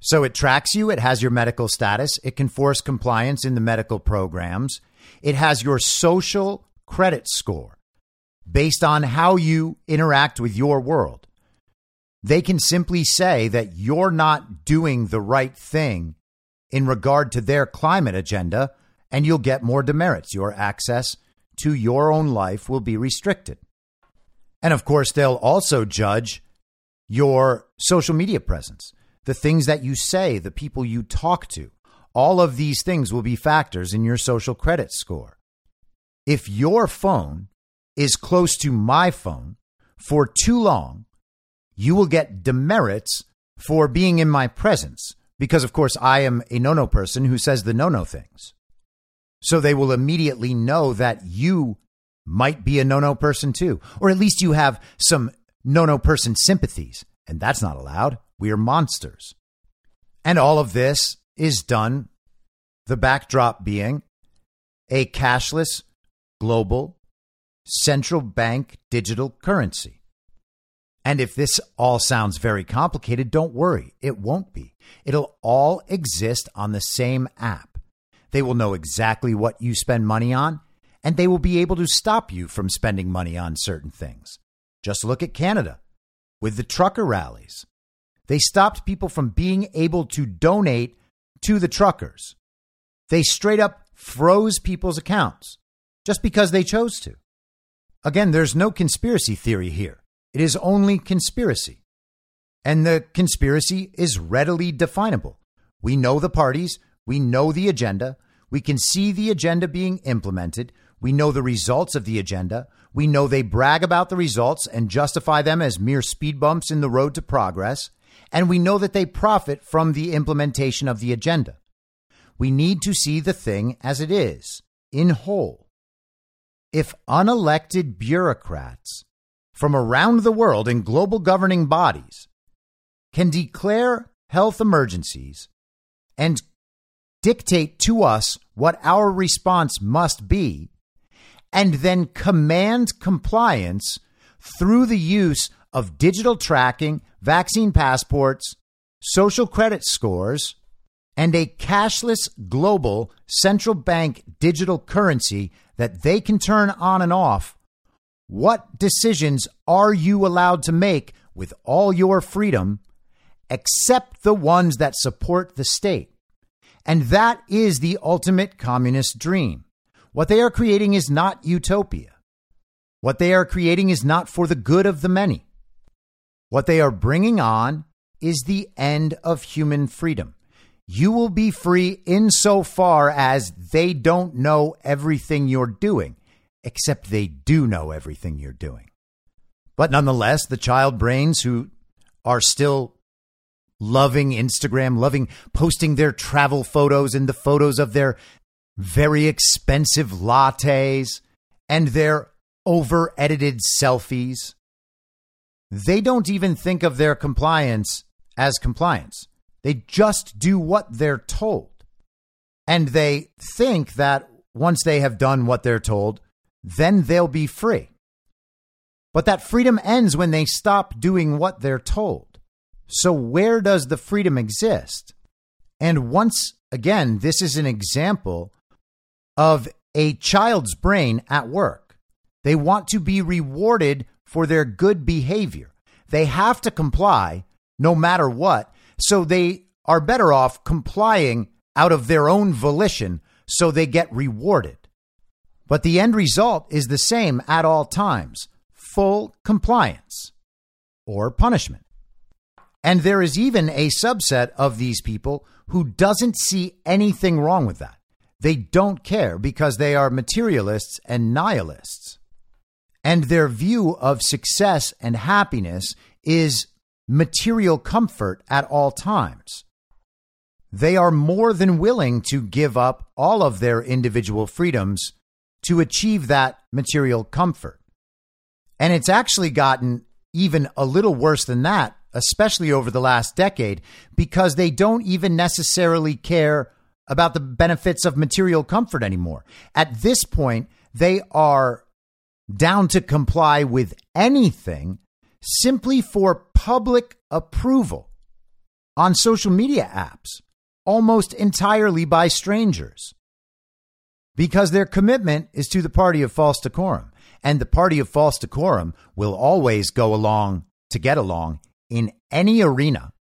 So it tracks you, it has your medical status, it can force compliance in the medical programs, it has your social credit score based on how you interact with your world. They can simply say that you're not doing the right thing in regard to their climate agenda, and you'll get more demerits. Your access to your own life will be restricted. And of course, they'll also judge your social media presence, the things that you say, the people you talk to. All of these things will be factors in your social credit score. If your phone is close to my phone for too long, you will get demerits for being in my presence because, of course, I am a no no person who says the no no things. So they will immediately know that you might be a no no person too, or at least you have some no no person sympathies. And that's not allowed. We are monsters. And all of this is done, the backdrop being a cashless global central bank digital currency. And if this all sounds very complicated, don't worry, it won't be. It'll all exist on the same app. They will know exactly what you spend money on, and they will be able to stop you from spending money on certain things. Just look at Canada with the trucker rallies. They stopped people from being able to donate to the truckers. They straight up froze people's accounts just because they chose to. Again, there's no conspiracy theory here. It is only conspiracy. And the conspiracy is readily definable. We know the parties, we know the agenda, we can see the agenda being implemented, we know the results of the agenda, we know they brag about the results and justify them as mere speed bumps in the road to progress, and we know that they profit from the implementation of the agenda. We need to see the thing as it is, in whole. If unelected bureaucrats from around the world in global governing bodies can declare health emergencies and dictate to us what our response must be, and then command compliance through the use of digital tracking, vaccine passports, social credit scores, and a cashless global central bank digital currency that they can turn on and off, what decisions are you allowed to make with all your freedom except the ones that support the state? And that is the ultimate communist dream. What they are creating is not utopia. What they are creating is not for the good of the many. What they are bringing on is the end of human freedom. You will be free insofar as they don't know everything you're doing, except they do know everything you're doing. But nonetheless, the child brains who are still loving Instagram, loving posting their travel photos and the photos of their very expensive lattes and their over edited selfies. They don't even think of their compliance as compliance. They just do what they're told. And they think that once they have done what they're told, then they'll be free. But that freedom ends when they stop doing what they're told. So, where does the freedom exist? And once again, this is an example of a child's brain at work. They want to be rewarded for their good behavior. They have to comply no matter what. So they are better off complying out of their own volition so they get rewarded. But the end result is the same at all times full compliance or punishment. And there is even a subset of these people who doesn't see anything wrong with that. They don't care because they are materialists and nihilists. And their view of success and happiness is material comfort at all times. They are more than willing to give up all of their individual freedoms to achieve that material comfort. And it's actually gotten even a little worse than that, especially over the last decade, because they don't even necessarily care about the benefits of material comfort anymore. At this point, they are down to comply with anything simply for public approval on social media apps, almost entirely by strangers. Because their commitment is to the party of false decorum. And the party of false decorum will always go along to get along in any arena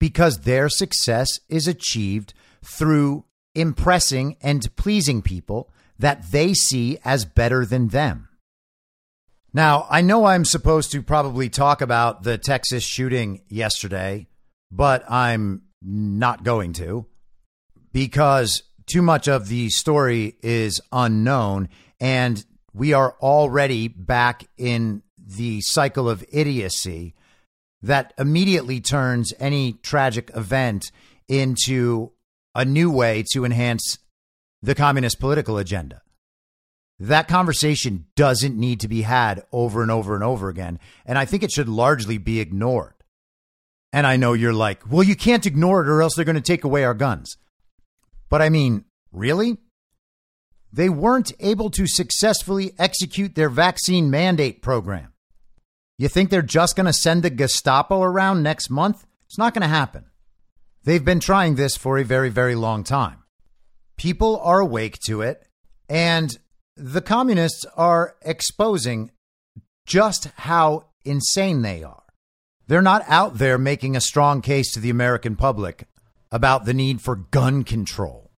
because their success is achieved through impressing and pleasing people that they see as better than them. Now, I know I'm supposed to probably talk about the Texas shooting yesterday, but I'm not going to because too much of the story is unknown and we are already back in the cycle of idiocy that immediately turns any tragic event into a new way to enhance the communist political agenda. That conversation doesn't need to be had over and over and over again. And I think it should largely be ignored. And I know you're like, well, you can't ignore it or else they're going to take away our guns. But I mean, really? They weren't able to successfully execute their vaccine mandate program. You think they're just going to send the Gestapo around next month? It's not going to happen. They've been trying this for a very, very long time. People are awake to it, and the communists are exposing just how insane they are. They're not out there making a strong case to the American public about the need for gun control.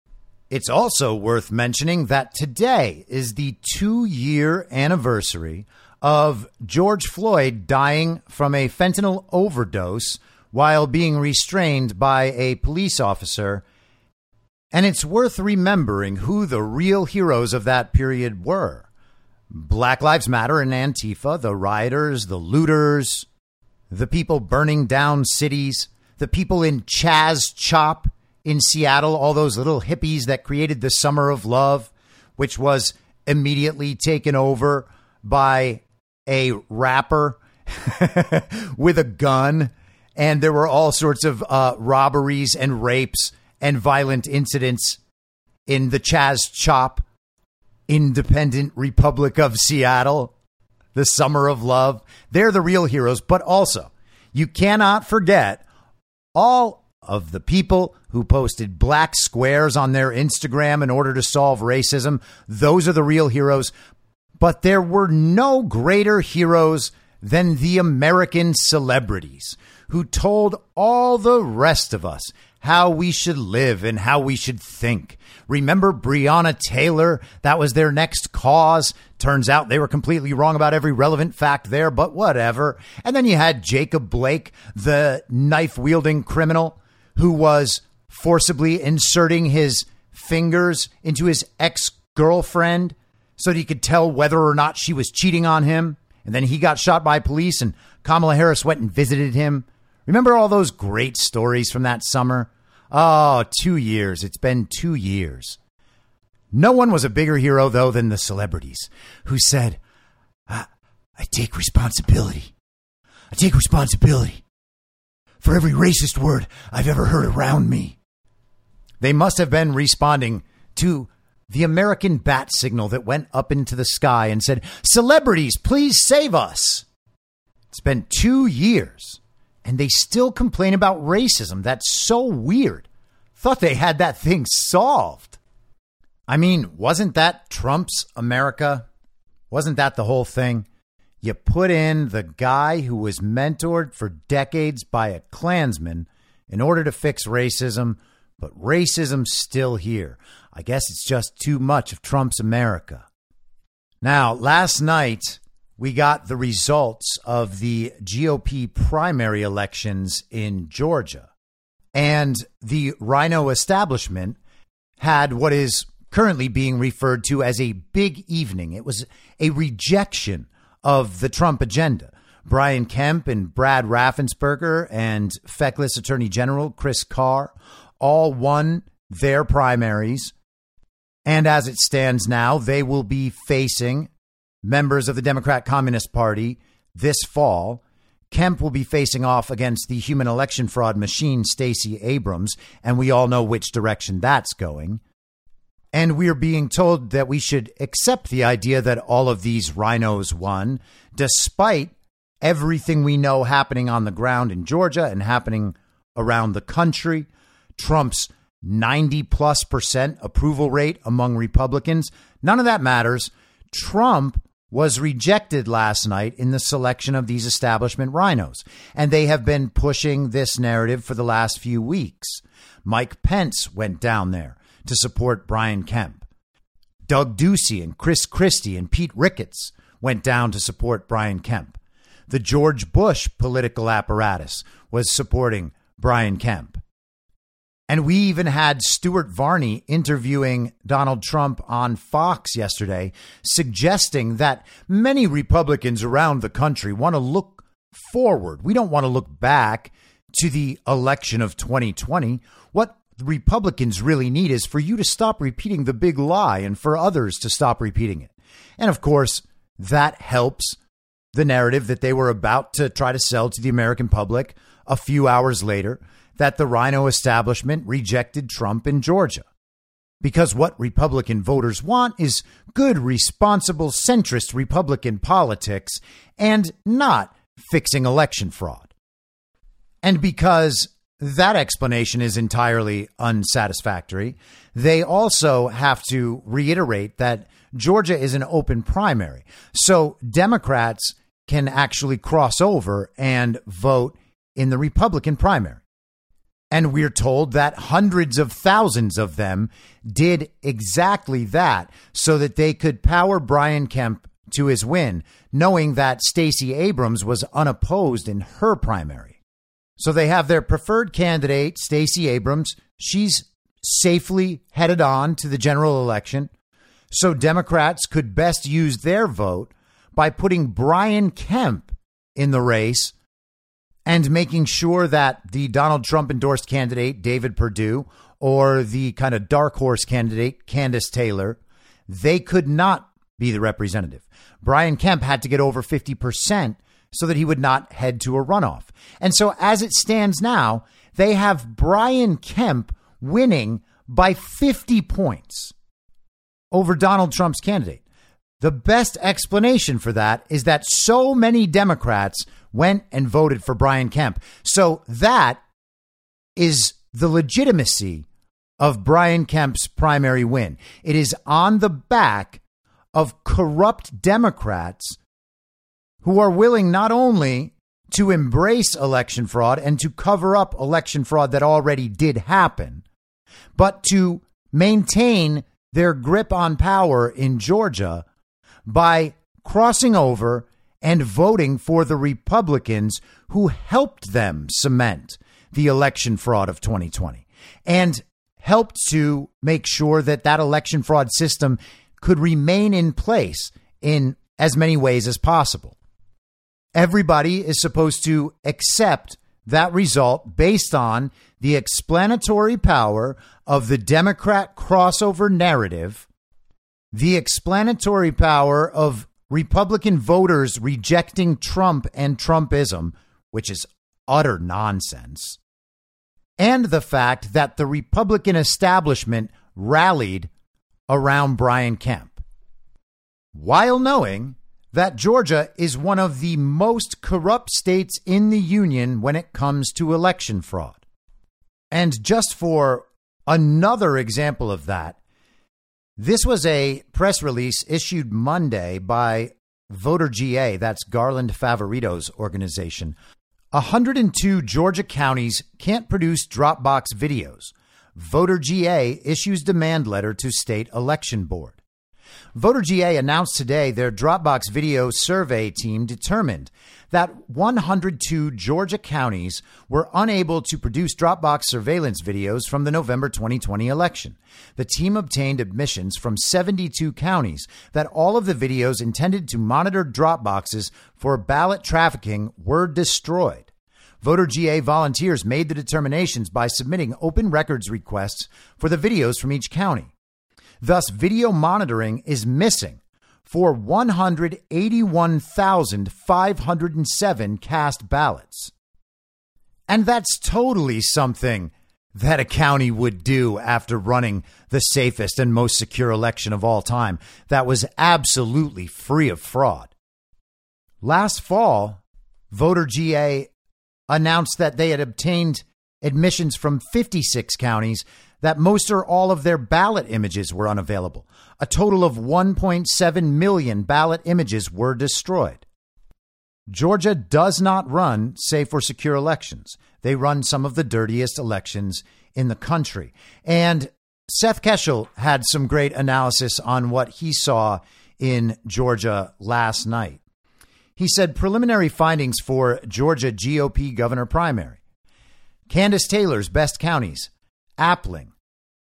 It's also worth mentioning that today is the two year anniversary of George Floyd dying from a fentanyl overdose while being restrained by a police officer. And it's worth remembering who the real heroes of that period were Black Lives Matter and Antifa, the rioters, the looters, the people burning down cities, the people in Chaz Chop in Seattle, all those little hippies that created the Summer of Love, which was immediately taken over by a rapper *laughs* with a gun and there were all sorts of uh, robberies and rapes and violent incidents in the Chaz Chop Independent Republic of Seattle, the Summer of Love. They're the real heroes, but also you cannot forget all of the people who posted black squares on their Instagram in order to solve racism. Those are the real heroes. But there were no greater heroes than the American celebrities who told all the rest of us how we should live and how we should think. Remember Breonna Taylor? That was their next cause. Turns out they were completely wrong about every relevant fact there, but whatever. And then you had Jacob Blake, the knife wielding criminal who was forcibly inserting his fingers into his ex girlfriend so that he could tell whether or not she was cheating on him. And then he got shot by police, and Kamala Harris went and visited him. Remember all those great stories from that summer? Oh, two years. It's been two years. No one was a bigger hero, though, than the celebrities who said, I, I take responsibility. I take responsibility for every racist word I've ever heard around me. They must have been responding to the American bat signal that went up into the sky and said, Celebrities, please save us. It's been two years and they still complain about racism. That's so weird. Thought they had that thing solved. I mean, wasn't that Trump's America? Wasn't that the whole thing? You put in the guy who was mentored for decades by a Klansman in order to fix racism, but racism's still here. I guess it's just too much of Trump's America. Now, last night, we got the results of the GOP primary elections in Georgia. And the RINO establishment had what is currently being referred to as a big evening. It was a rejection of the Trump agenda. Brian Kemp and Brad Raffensperger and feckless Attorney General Chris Carr all won their primaries. And as it stands now, they will be facing members of the Democrat Communist Party this fall. Kemp will be facing off against the human election fraud machine, Stacey Abrams, and we all know which direction that's going. And we're being told that we should accept the idea that all of these RINOs won, despite everything we know happening on the ground in Georgia and happening around the country. Trump's 90 plus percent approval rate among Republicans. None of that matters. Trump was rejected last night in the selection of these establishment RINOs, And they have been pushing this narrative for the last few weeks. Mike Pence went down there to support Brian Kemp. Doug Ducey and Chris Christie and Pete Ricketts went down to support Brian Kemp. The George Bush political apparatus was supporting Brian Kemp. And we even had Stuart Varney interviewing Donald Trump on Fox yesterday, suggesting that many Republicans around the country want to look forward. We don't want to look back to the election of 2020. What Republicans really need is for you to stop repeating the big lie and for others to stop repeating it. And of course, that helps the narrative that they were about to try to sell to the American public a few hours later that the RINO establishment rejected Trump in Georgia. Because what Republican voters want is good, responsible, centrist Republican politics and not fixing election fraud. And because that explanation is entirely unsatisfactory, they also have to reiterate that Georgia is an open primary. So Democrats can actually cross over and vote in the Republican primary. And we're told that hundreds of thousands of them did exactly that so that they could power Brian Kemp to his win, knowing that Stacey Abrams was unopposed in her primary. So they have their preferred candidate, Stacey Abrams. She's safely headed on to the general election. So Democrats could best use their vote by putting Brian Kemp in the race and making sure that the Donald Trump endorsed candidate, David Perdue, or the kind of dark horse candidate, Kandiss Taylor, they could not be the representative. Brian Kemp had to get over 50% so that he would not head to a runoff. And so as it stands now, they have Brian Kemp winning by 50 points over Donald Trump's candidate. The best explanation for that is that so many Democrats went and voted for Brian Kemp. So that is the legitimacy of Brian Kemp's primary win. It is on the back of corrupt Democrats who are willing not only to embrace election fraud and to cover up election fraud that already did happen, but to maintain their grip on power in Georgia by crossing over and voting for the Republicans who helped them cement the election fraud of 2020 and helped to make sure that that election fraud system could remain in place in as many ways as possible. Everybody is supposed to accept that result based on the explanatory power of the Democrat crossover narrative, the explanatory power of Republican voters rejecting Trump and Trumpism, which is utter nonsense, and the fact that the Republican establishment rallied around Brian Kemp, while knowing that Georgia is one of the most corrupt states in the union when it comes to election fraud. And just for another example of that, this was a press release issued Monday by Voter GA, that's Garland Favorito's organization. 102 Georgia counties can't produce Dropbox videos. Voter GA issues demand letter to state election board. Voter GA announced today their Dropbox video survey team determined that 102 Georgia counties were unable to produce Dropbox surveillance videos from the November 2020 election. The team obtained admissions from 72 counties that all of the videos intended to monitor Dropboxes for ballot trafficking were destroyed. Voter GA volunteers made the determinations by submitting open records requests for the videos from each county. Thus, video monitoring is missing for 181,507 cast ballots. And that's totally something that a county would do after running the safest and most secure election of all time that was absolutely free of fraud. Last fall, Voter GA announced that they had obtained admissions from 56 counties that most or all of their ballot images were unavailable. A total of 1.7 million ballot images were destroyed. Georgia does not run safe or secure elections. They run some of the dirtiest elections in the country. And Seth Keshel had some great analysis on what he saw in Georgia last night. He said preliminary findings for Georgia GOP governor primary. Kandiss Taylor's best counties Appling,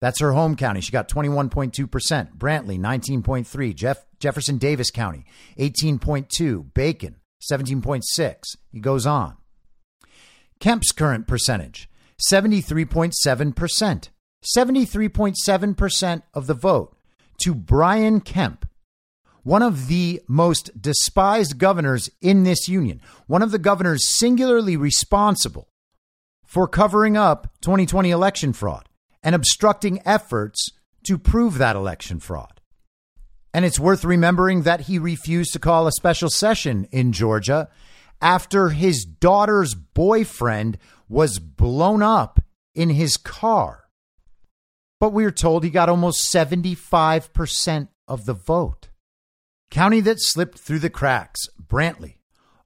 that's her home county. She got 21.2%. Brantley, 19.3. Jeff, Jefferson Davis County, 18.2. Bacon, 17.6. He goes on. Kemp's current percentage, 73.7%. 73.7% of the vote to Brian Kemp, one of the most despised governors in this union, one of the governors singularly responsible for covering up 2020 election fraud and obstructing efforts to prove that election fraud. And it's worth remembering that he refused to call a special session in Georgia after his daughter's boyfriend was blown up in his car. But we are told he got almost 75% of the vote. County that slipped through the cracks, Brantley,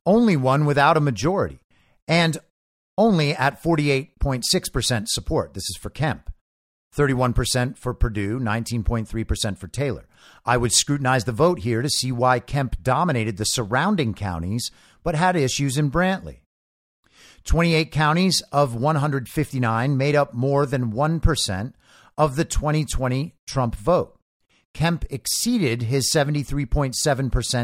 only one without a majority, and only at 48.6% support. This is for Kemp. 31% for Perdue, 19.3% for Taylor. I would scrutinize the vote here to see why Kemp dominated the surrounding counties but had issues in Brantley. 28 counties of 159 made up more than 1% of the 2020 Trump vote. Kemp exceeded his 73.7%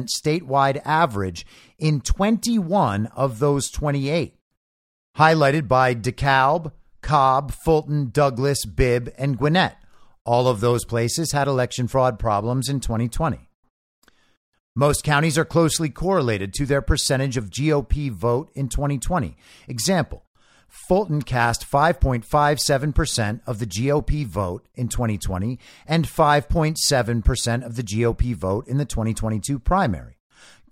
statewide average in 21 of those 28, highlighted by DeKalb, Cobb, Fulton, Douglas, Bibb, and Gwinnett. All of those places had election fraud problems in 2020. Most counties are closely correlated to their percentage of GOP vote in 2020. Example Fulton cast 5.57% of the GOP vote in 2020 and 5.7% of the GOP vote in the 2022 primary.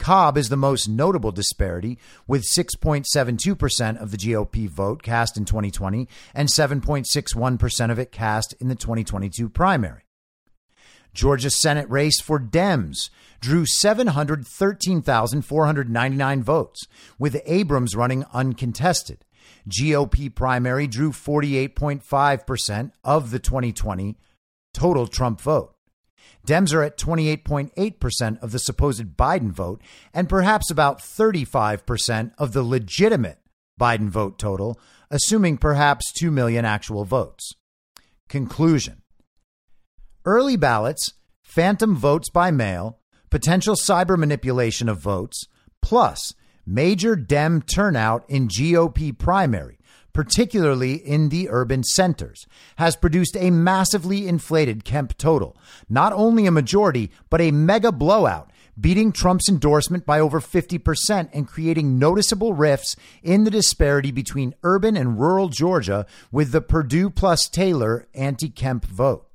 Cobb is the most notable disparity, with 6.72% of the GOP vote cast in 2020 and 7.61% of it cast in the 2022 primary. Georgia Senate race for Dems drew 713,499 votes, with Abrams running uncontested. GOP primary drew 48.5% of the 2020 total Trump vote. Dems are at 28.8% of the supposed Biden vote and perhaps about 35% of the legitimate Biden vote total, assuming perhaps 2 million actual votes. Conclusion Early ballots, phantom votes by mail, potential cyber manipulation of votes, plus major Dem turnout in GOP primary particularly in the urban centers, has produced a massively inflated Kemp total. Not only a majority, but a mega blowout, beating Trump's endorsement by over 50% and creating noticeable rifts in the disparity between urban and rural Georgia with the Perdue plus Taylor anti Kemp vote.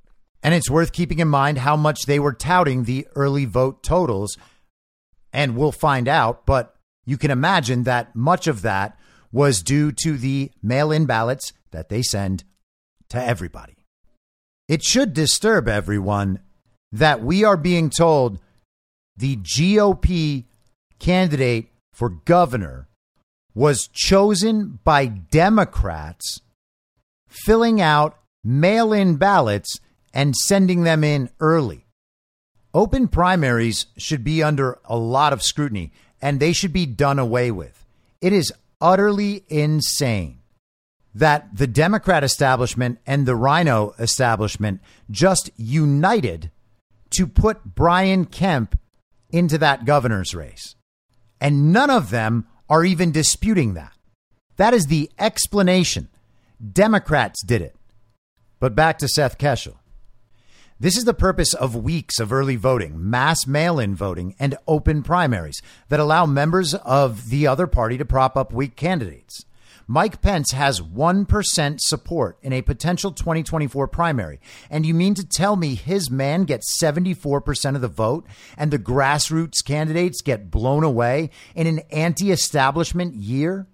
And it's worth keeping in mind how much they were touting the early vote totals. And we'll find out, but you can imagine that much of that was due to the mail in ballots that they send to everybody. It should disturb everyone that we are being told the GOP candidate for governor was chosen by Democrats filling out mail in ballots and sending them in early. Open primaries should be under a lot of scrutiny and they should be done away with. It is utterly insane that the Democrat establishment and the RINO establishment just united to put Brian Kemp into that governor's race. And none of them are even disputing that. That is the explanation. Democrats did it. But back to Seth Keshel. This is the purpose of weeks of early voting, mass mail in voting, and open primaries that allow members of the other party to prop up weak candidates. Mike Pence has 1% support in a potential 2024 primary. And you mean to tell me his man gets 74% of the vote and the grassroots candidates get blown away in an anti establishment year?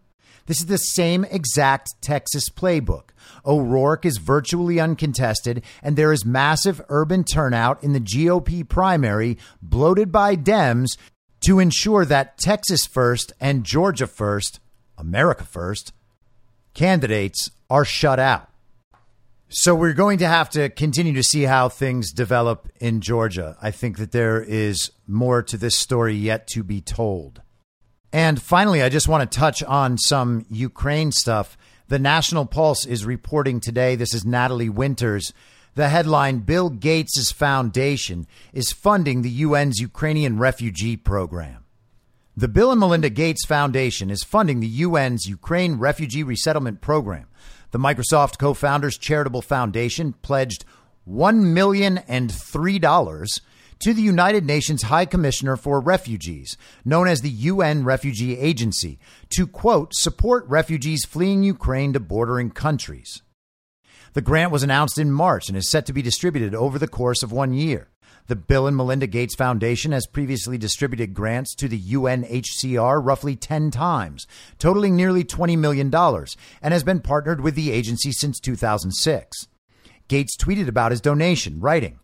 This is the same exact Texas playbook. O'Rourke is virtually uncontested, and there is massive urban turnout in the GOP primary, bloated by Dems, to ensure that Texas first and Georgia first, America first, candidates are shut out. So we're going to have to continue to see how things develop in Georgia. I think that there is more to this story yet to be told. And finally, I just want to touch on some Ukraine stuff. The National Pulse is reporting today. This is Natalie Winters. The headline Bill Gates' foundation is funding the UN's Ukrainian refugee program. The Bill and Melinda Gates Foundation is funding the UN's Ukraine refugee resettlement program. The Microsoft co founders charitable foundation pledged $1,003 to the United Nations High Commissioner for Refugees, known as the UN Refugee Agency, to quote, support refugees fleeing Ukraine to bordering countries. The grant was announced in March and is set to be distributed over the course of one year. The Bill and Melinda Gates Foundation has previously distributed grants to the UNHCR roughly 10 times, totaling nearly $20 million, and has been partnered with the agency since 2006. Gates tweeted about his donation, writing,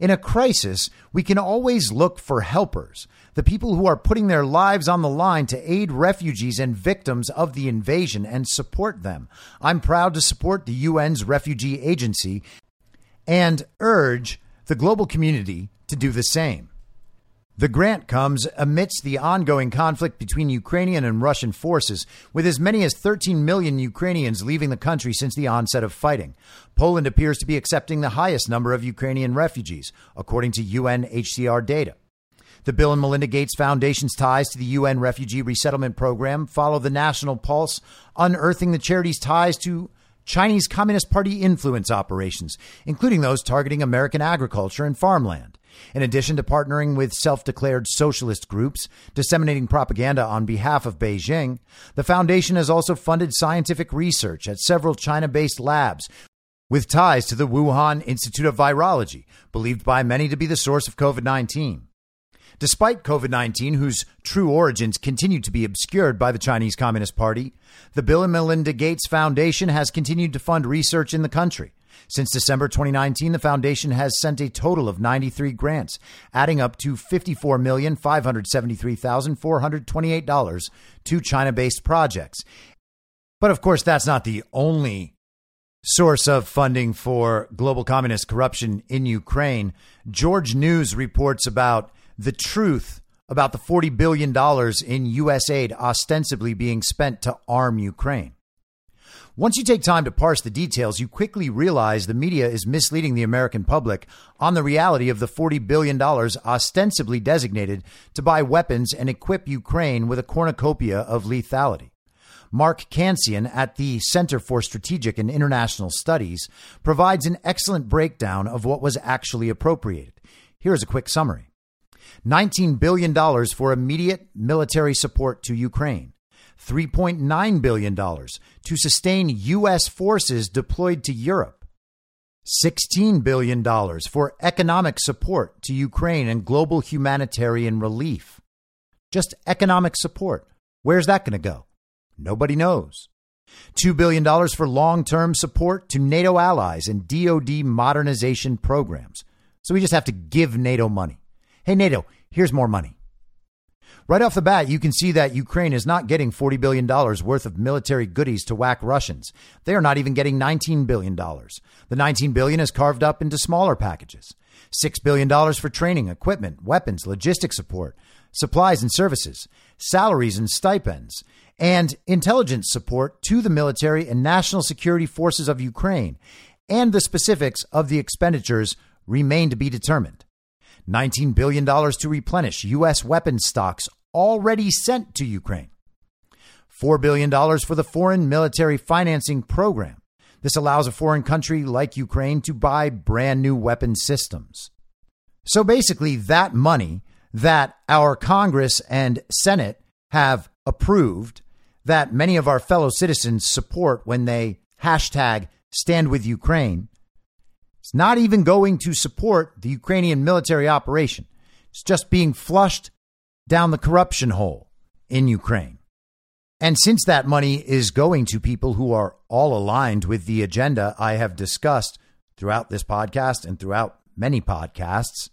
in a crisis, we can always look for helpers, the people who are putting their lives on the line to aid refugees and victims of the invasion and support them. I'm proud to support the UN's refugee agency and urge the global community to do the same. The grant comes amidst the ongoing conflict between Ukrainian and Russian forces, with as many as 13 million Ukrainians leaving the country since the onset of fighting. Poland appears to be accepting the highest number of Ukrainian refugees, according to UNHCR data. The Bill and Melinda Gates Foundation's ties to the UN Refugee Resettlement Program follow the National Pulse, unearthing the charity's ties to Chinese Communist Party influence operations, including those targeting American agriculture and farmland. In addition to partnering with self declared socialist groups disseminating propaganda on behalf of Beijing, the foundation has also funded scientific research at several China based labs with ties to the Wuhan Institute of Virology, believed by many to be the source of COVID 19. Despite COVID 19, whose true origins continue to be obscured by the Chinese Communist Party, the Bill and Melinda Gates Foundation has continued to fund research in the country. Since December 2019, the foundation has sent a total of 93 grants, adding up to $54,573,428 to China based projects. But of course, that's not the only source of funding for global communist corruption in Ukraine. George News reports about the truth about the $40 billion in U.S. aid ostensibly being spent to arm Ukraine. Once you take time to parse the details, you quickly realize the media is misleading the American public on the reality of the $40 billion ostensibly designated to buy weapons and equip Ukraine with a cornucopia of lethality. Mark Cancian at the Center for Strategic and International Studies provides an excellent breakdown of what was actually appropriated. Here's a quick summary. $19 billion for immediate military support to Ukraine, $3.9 billion to sustain U.S. forces deployed to Europe, $16 billion for economic support to Ukraine and global humanitarian relief. Just economic support. Where's that going to go? Nobody knows. $2 billion for long term support to NATO allies and DoD modernization programs. So we just have to give NATO money. Hey, NATO, here's more money. Right off the bat, you can see that Ukraine is not getting $40 billion worth of military goodies to whack Russians. They are not even getting $19 billion. The 19 billion is carved up into smaller packages. $6 billion for training, equipment, weapons, logistic support, supplies and services, salaries and stipends, and intelligence support to the military and national security forces of Ukraine. And the specifics of the expenditures remain to be determined. $19 billion to replenish U.S. weapons stocks already sent to Ukraine. $4 billion for the Foreign Military Financing Program. This allows a foreign country like Ukraine to buy brand new weapon systems. So basically, that money that our Congress and Senate have approved, that many of our fellow citizens support when they hashtag stand with Ukraine, not even going to support the Ukrainian military operation. It's just being flushed down the corruption hole in Ukraine. And since that money is going to people who are all aligned with the agenda I have discussed throughout this podcast and throughout many podcasts,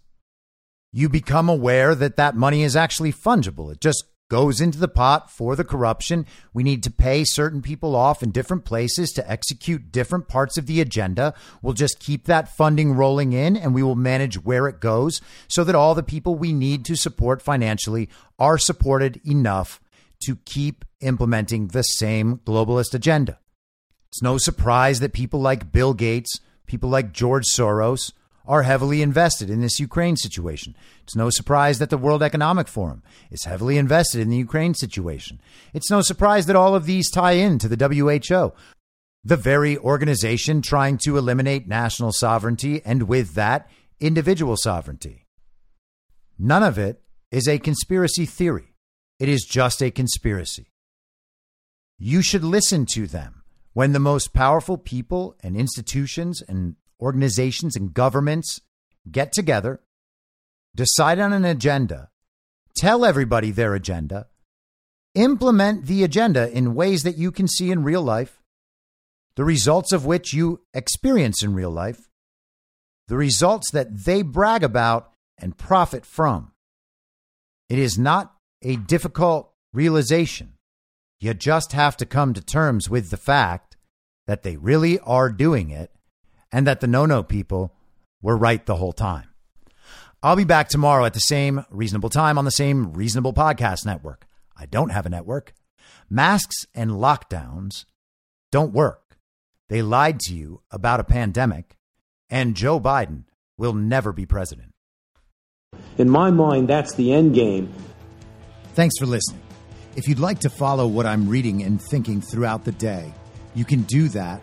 you become aware that that money is actually fungible. It just goes into the pot for the corruption. We need to pay certain people off in different places to execute different parts of the agenda. We'll just keep that funding rolling in and we will manage where it goes so that all the people we need to support financially are supported enough to keep implementing the same globalist agenda. It's no surprise that people like Bill Gates, people like George Soros, are heavily invested in this Ukraine situation. It's no surprise that the World Economic Forum is heavily invested in the Ukraine situation. It's no surprise that all of these tie in to the WHO, the very organization trying to eliminate national sovereignty and with that, individual sovereignty. None of it is a conspiracy theory. It is just a conspiracy. You should listen to them when the most powerful people and institutions and organizations and governments get together, decide on an agenda, tell everybody their agenda, implement the agenda in ways that you can see in real life, the results of which you experience in real life, the results that they brag about and profit from. It is not a difficult realization. You just have to come to terms with the fact that they really are doing it and that the no no people were right the whole time. I'll be back tomorrow at the same reasonable time on the same reasonable podcast network. I don't have a network. Masks and lockdowns don't work. They lied to you about a pandemic, and Joe Biden will never be president. In my mind, that's the end game. Thanks for listening. If you'd like to follow what I'm reading and thinking throughout the day, you can do that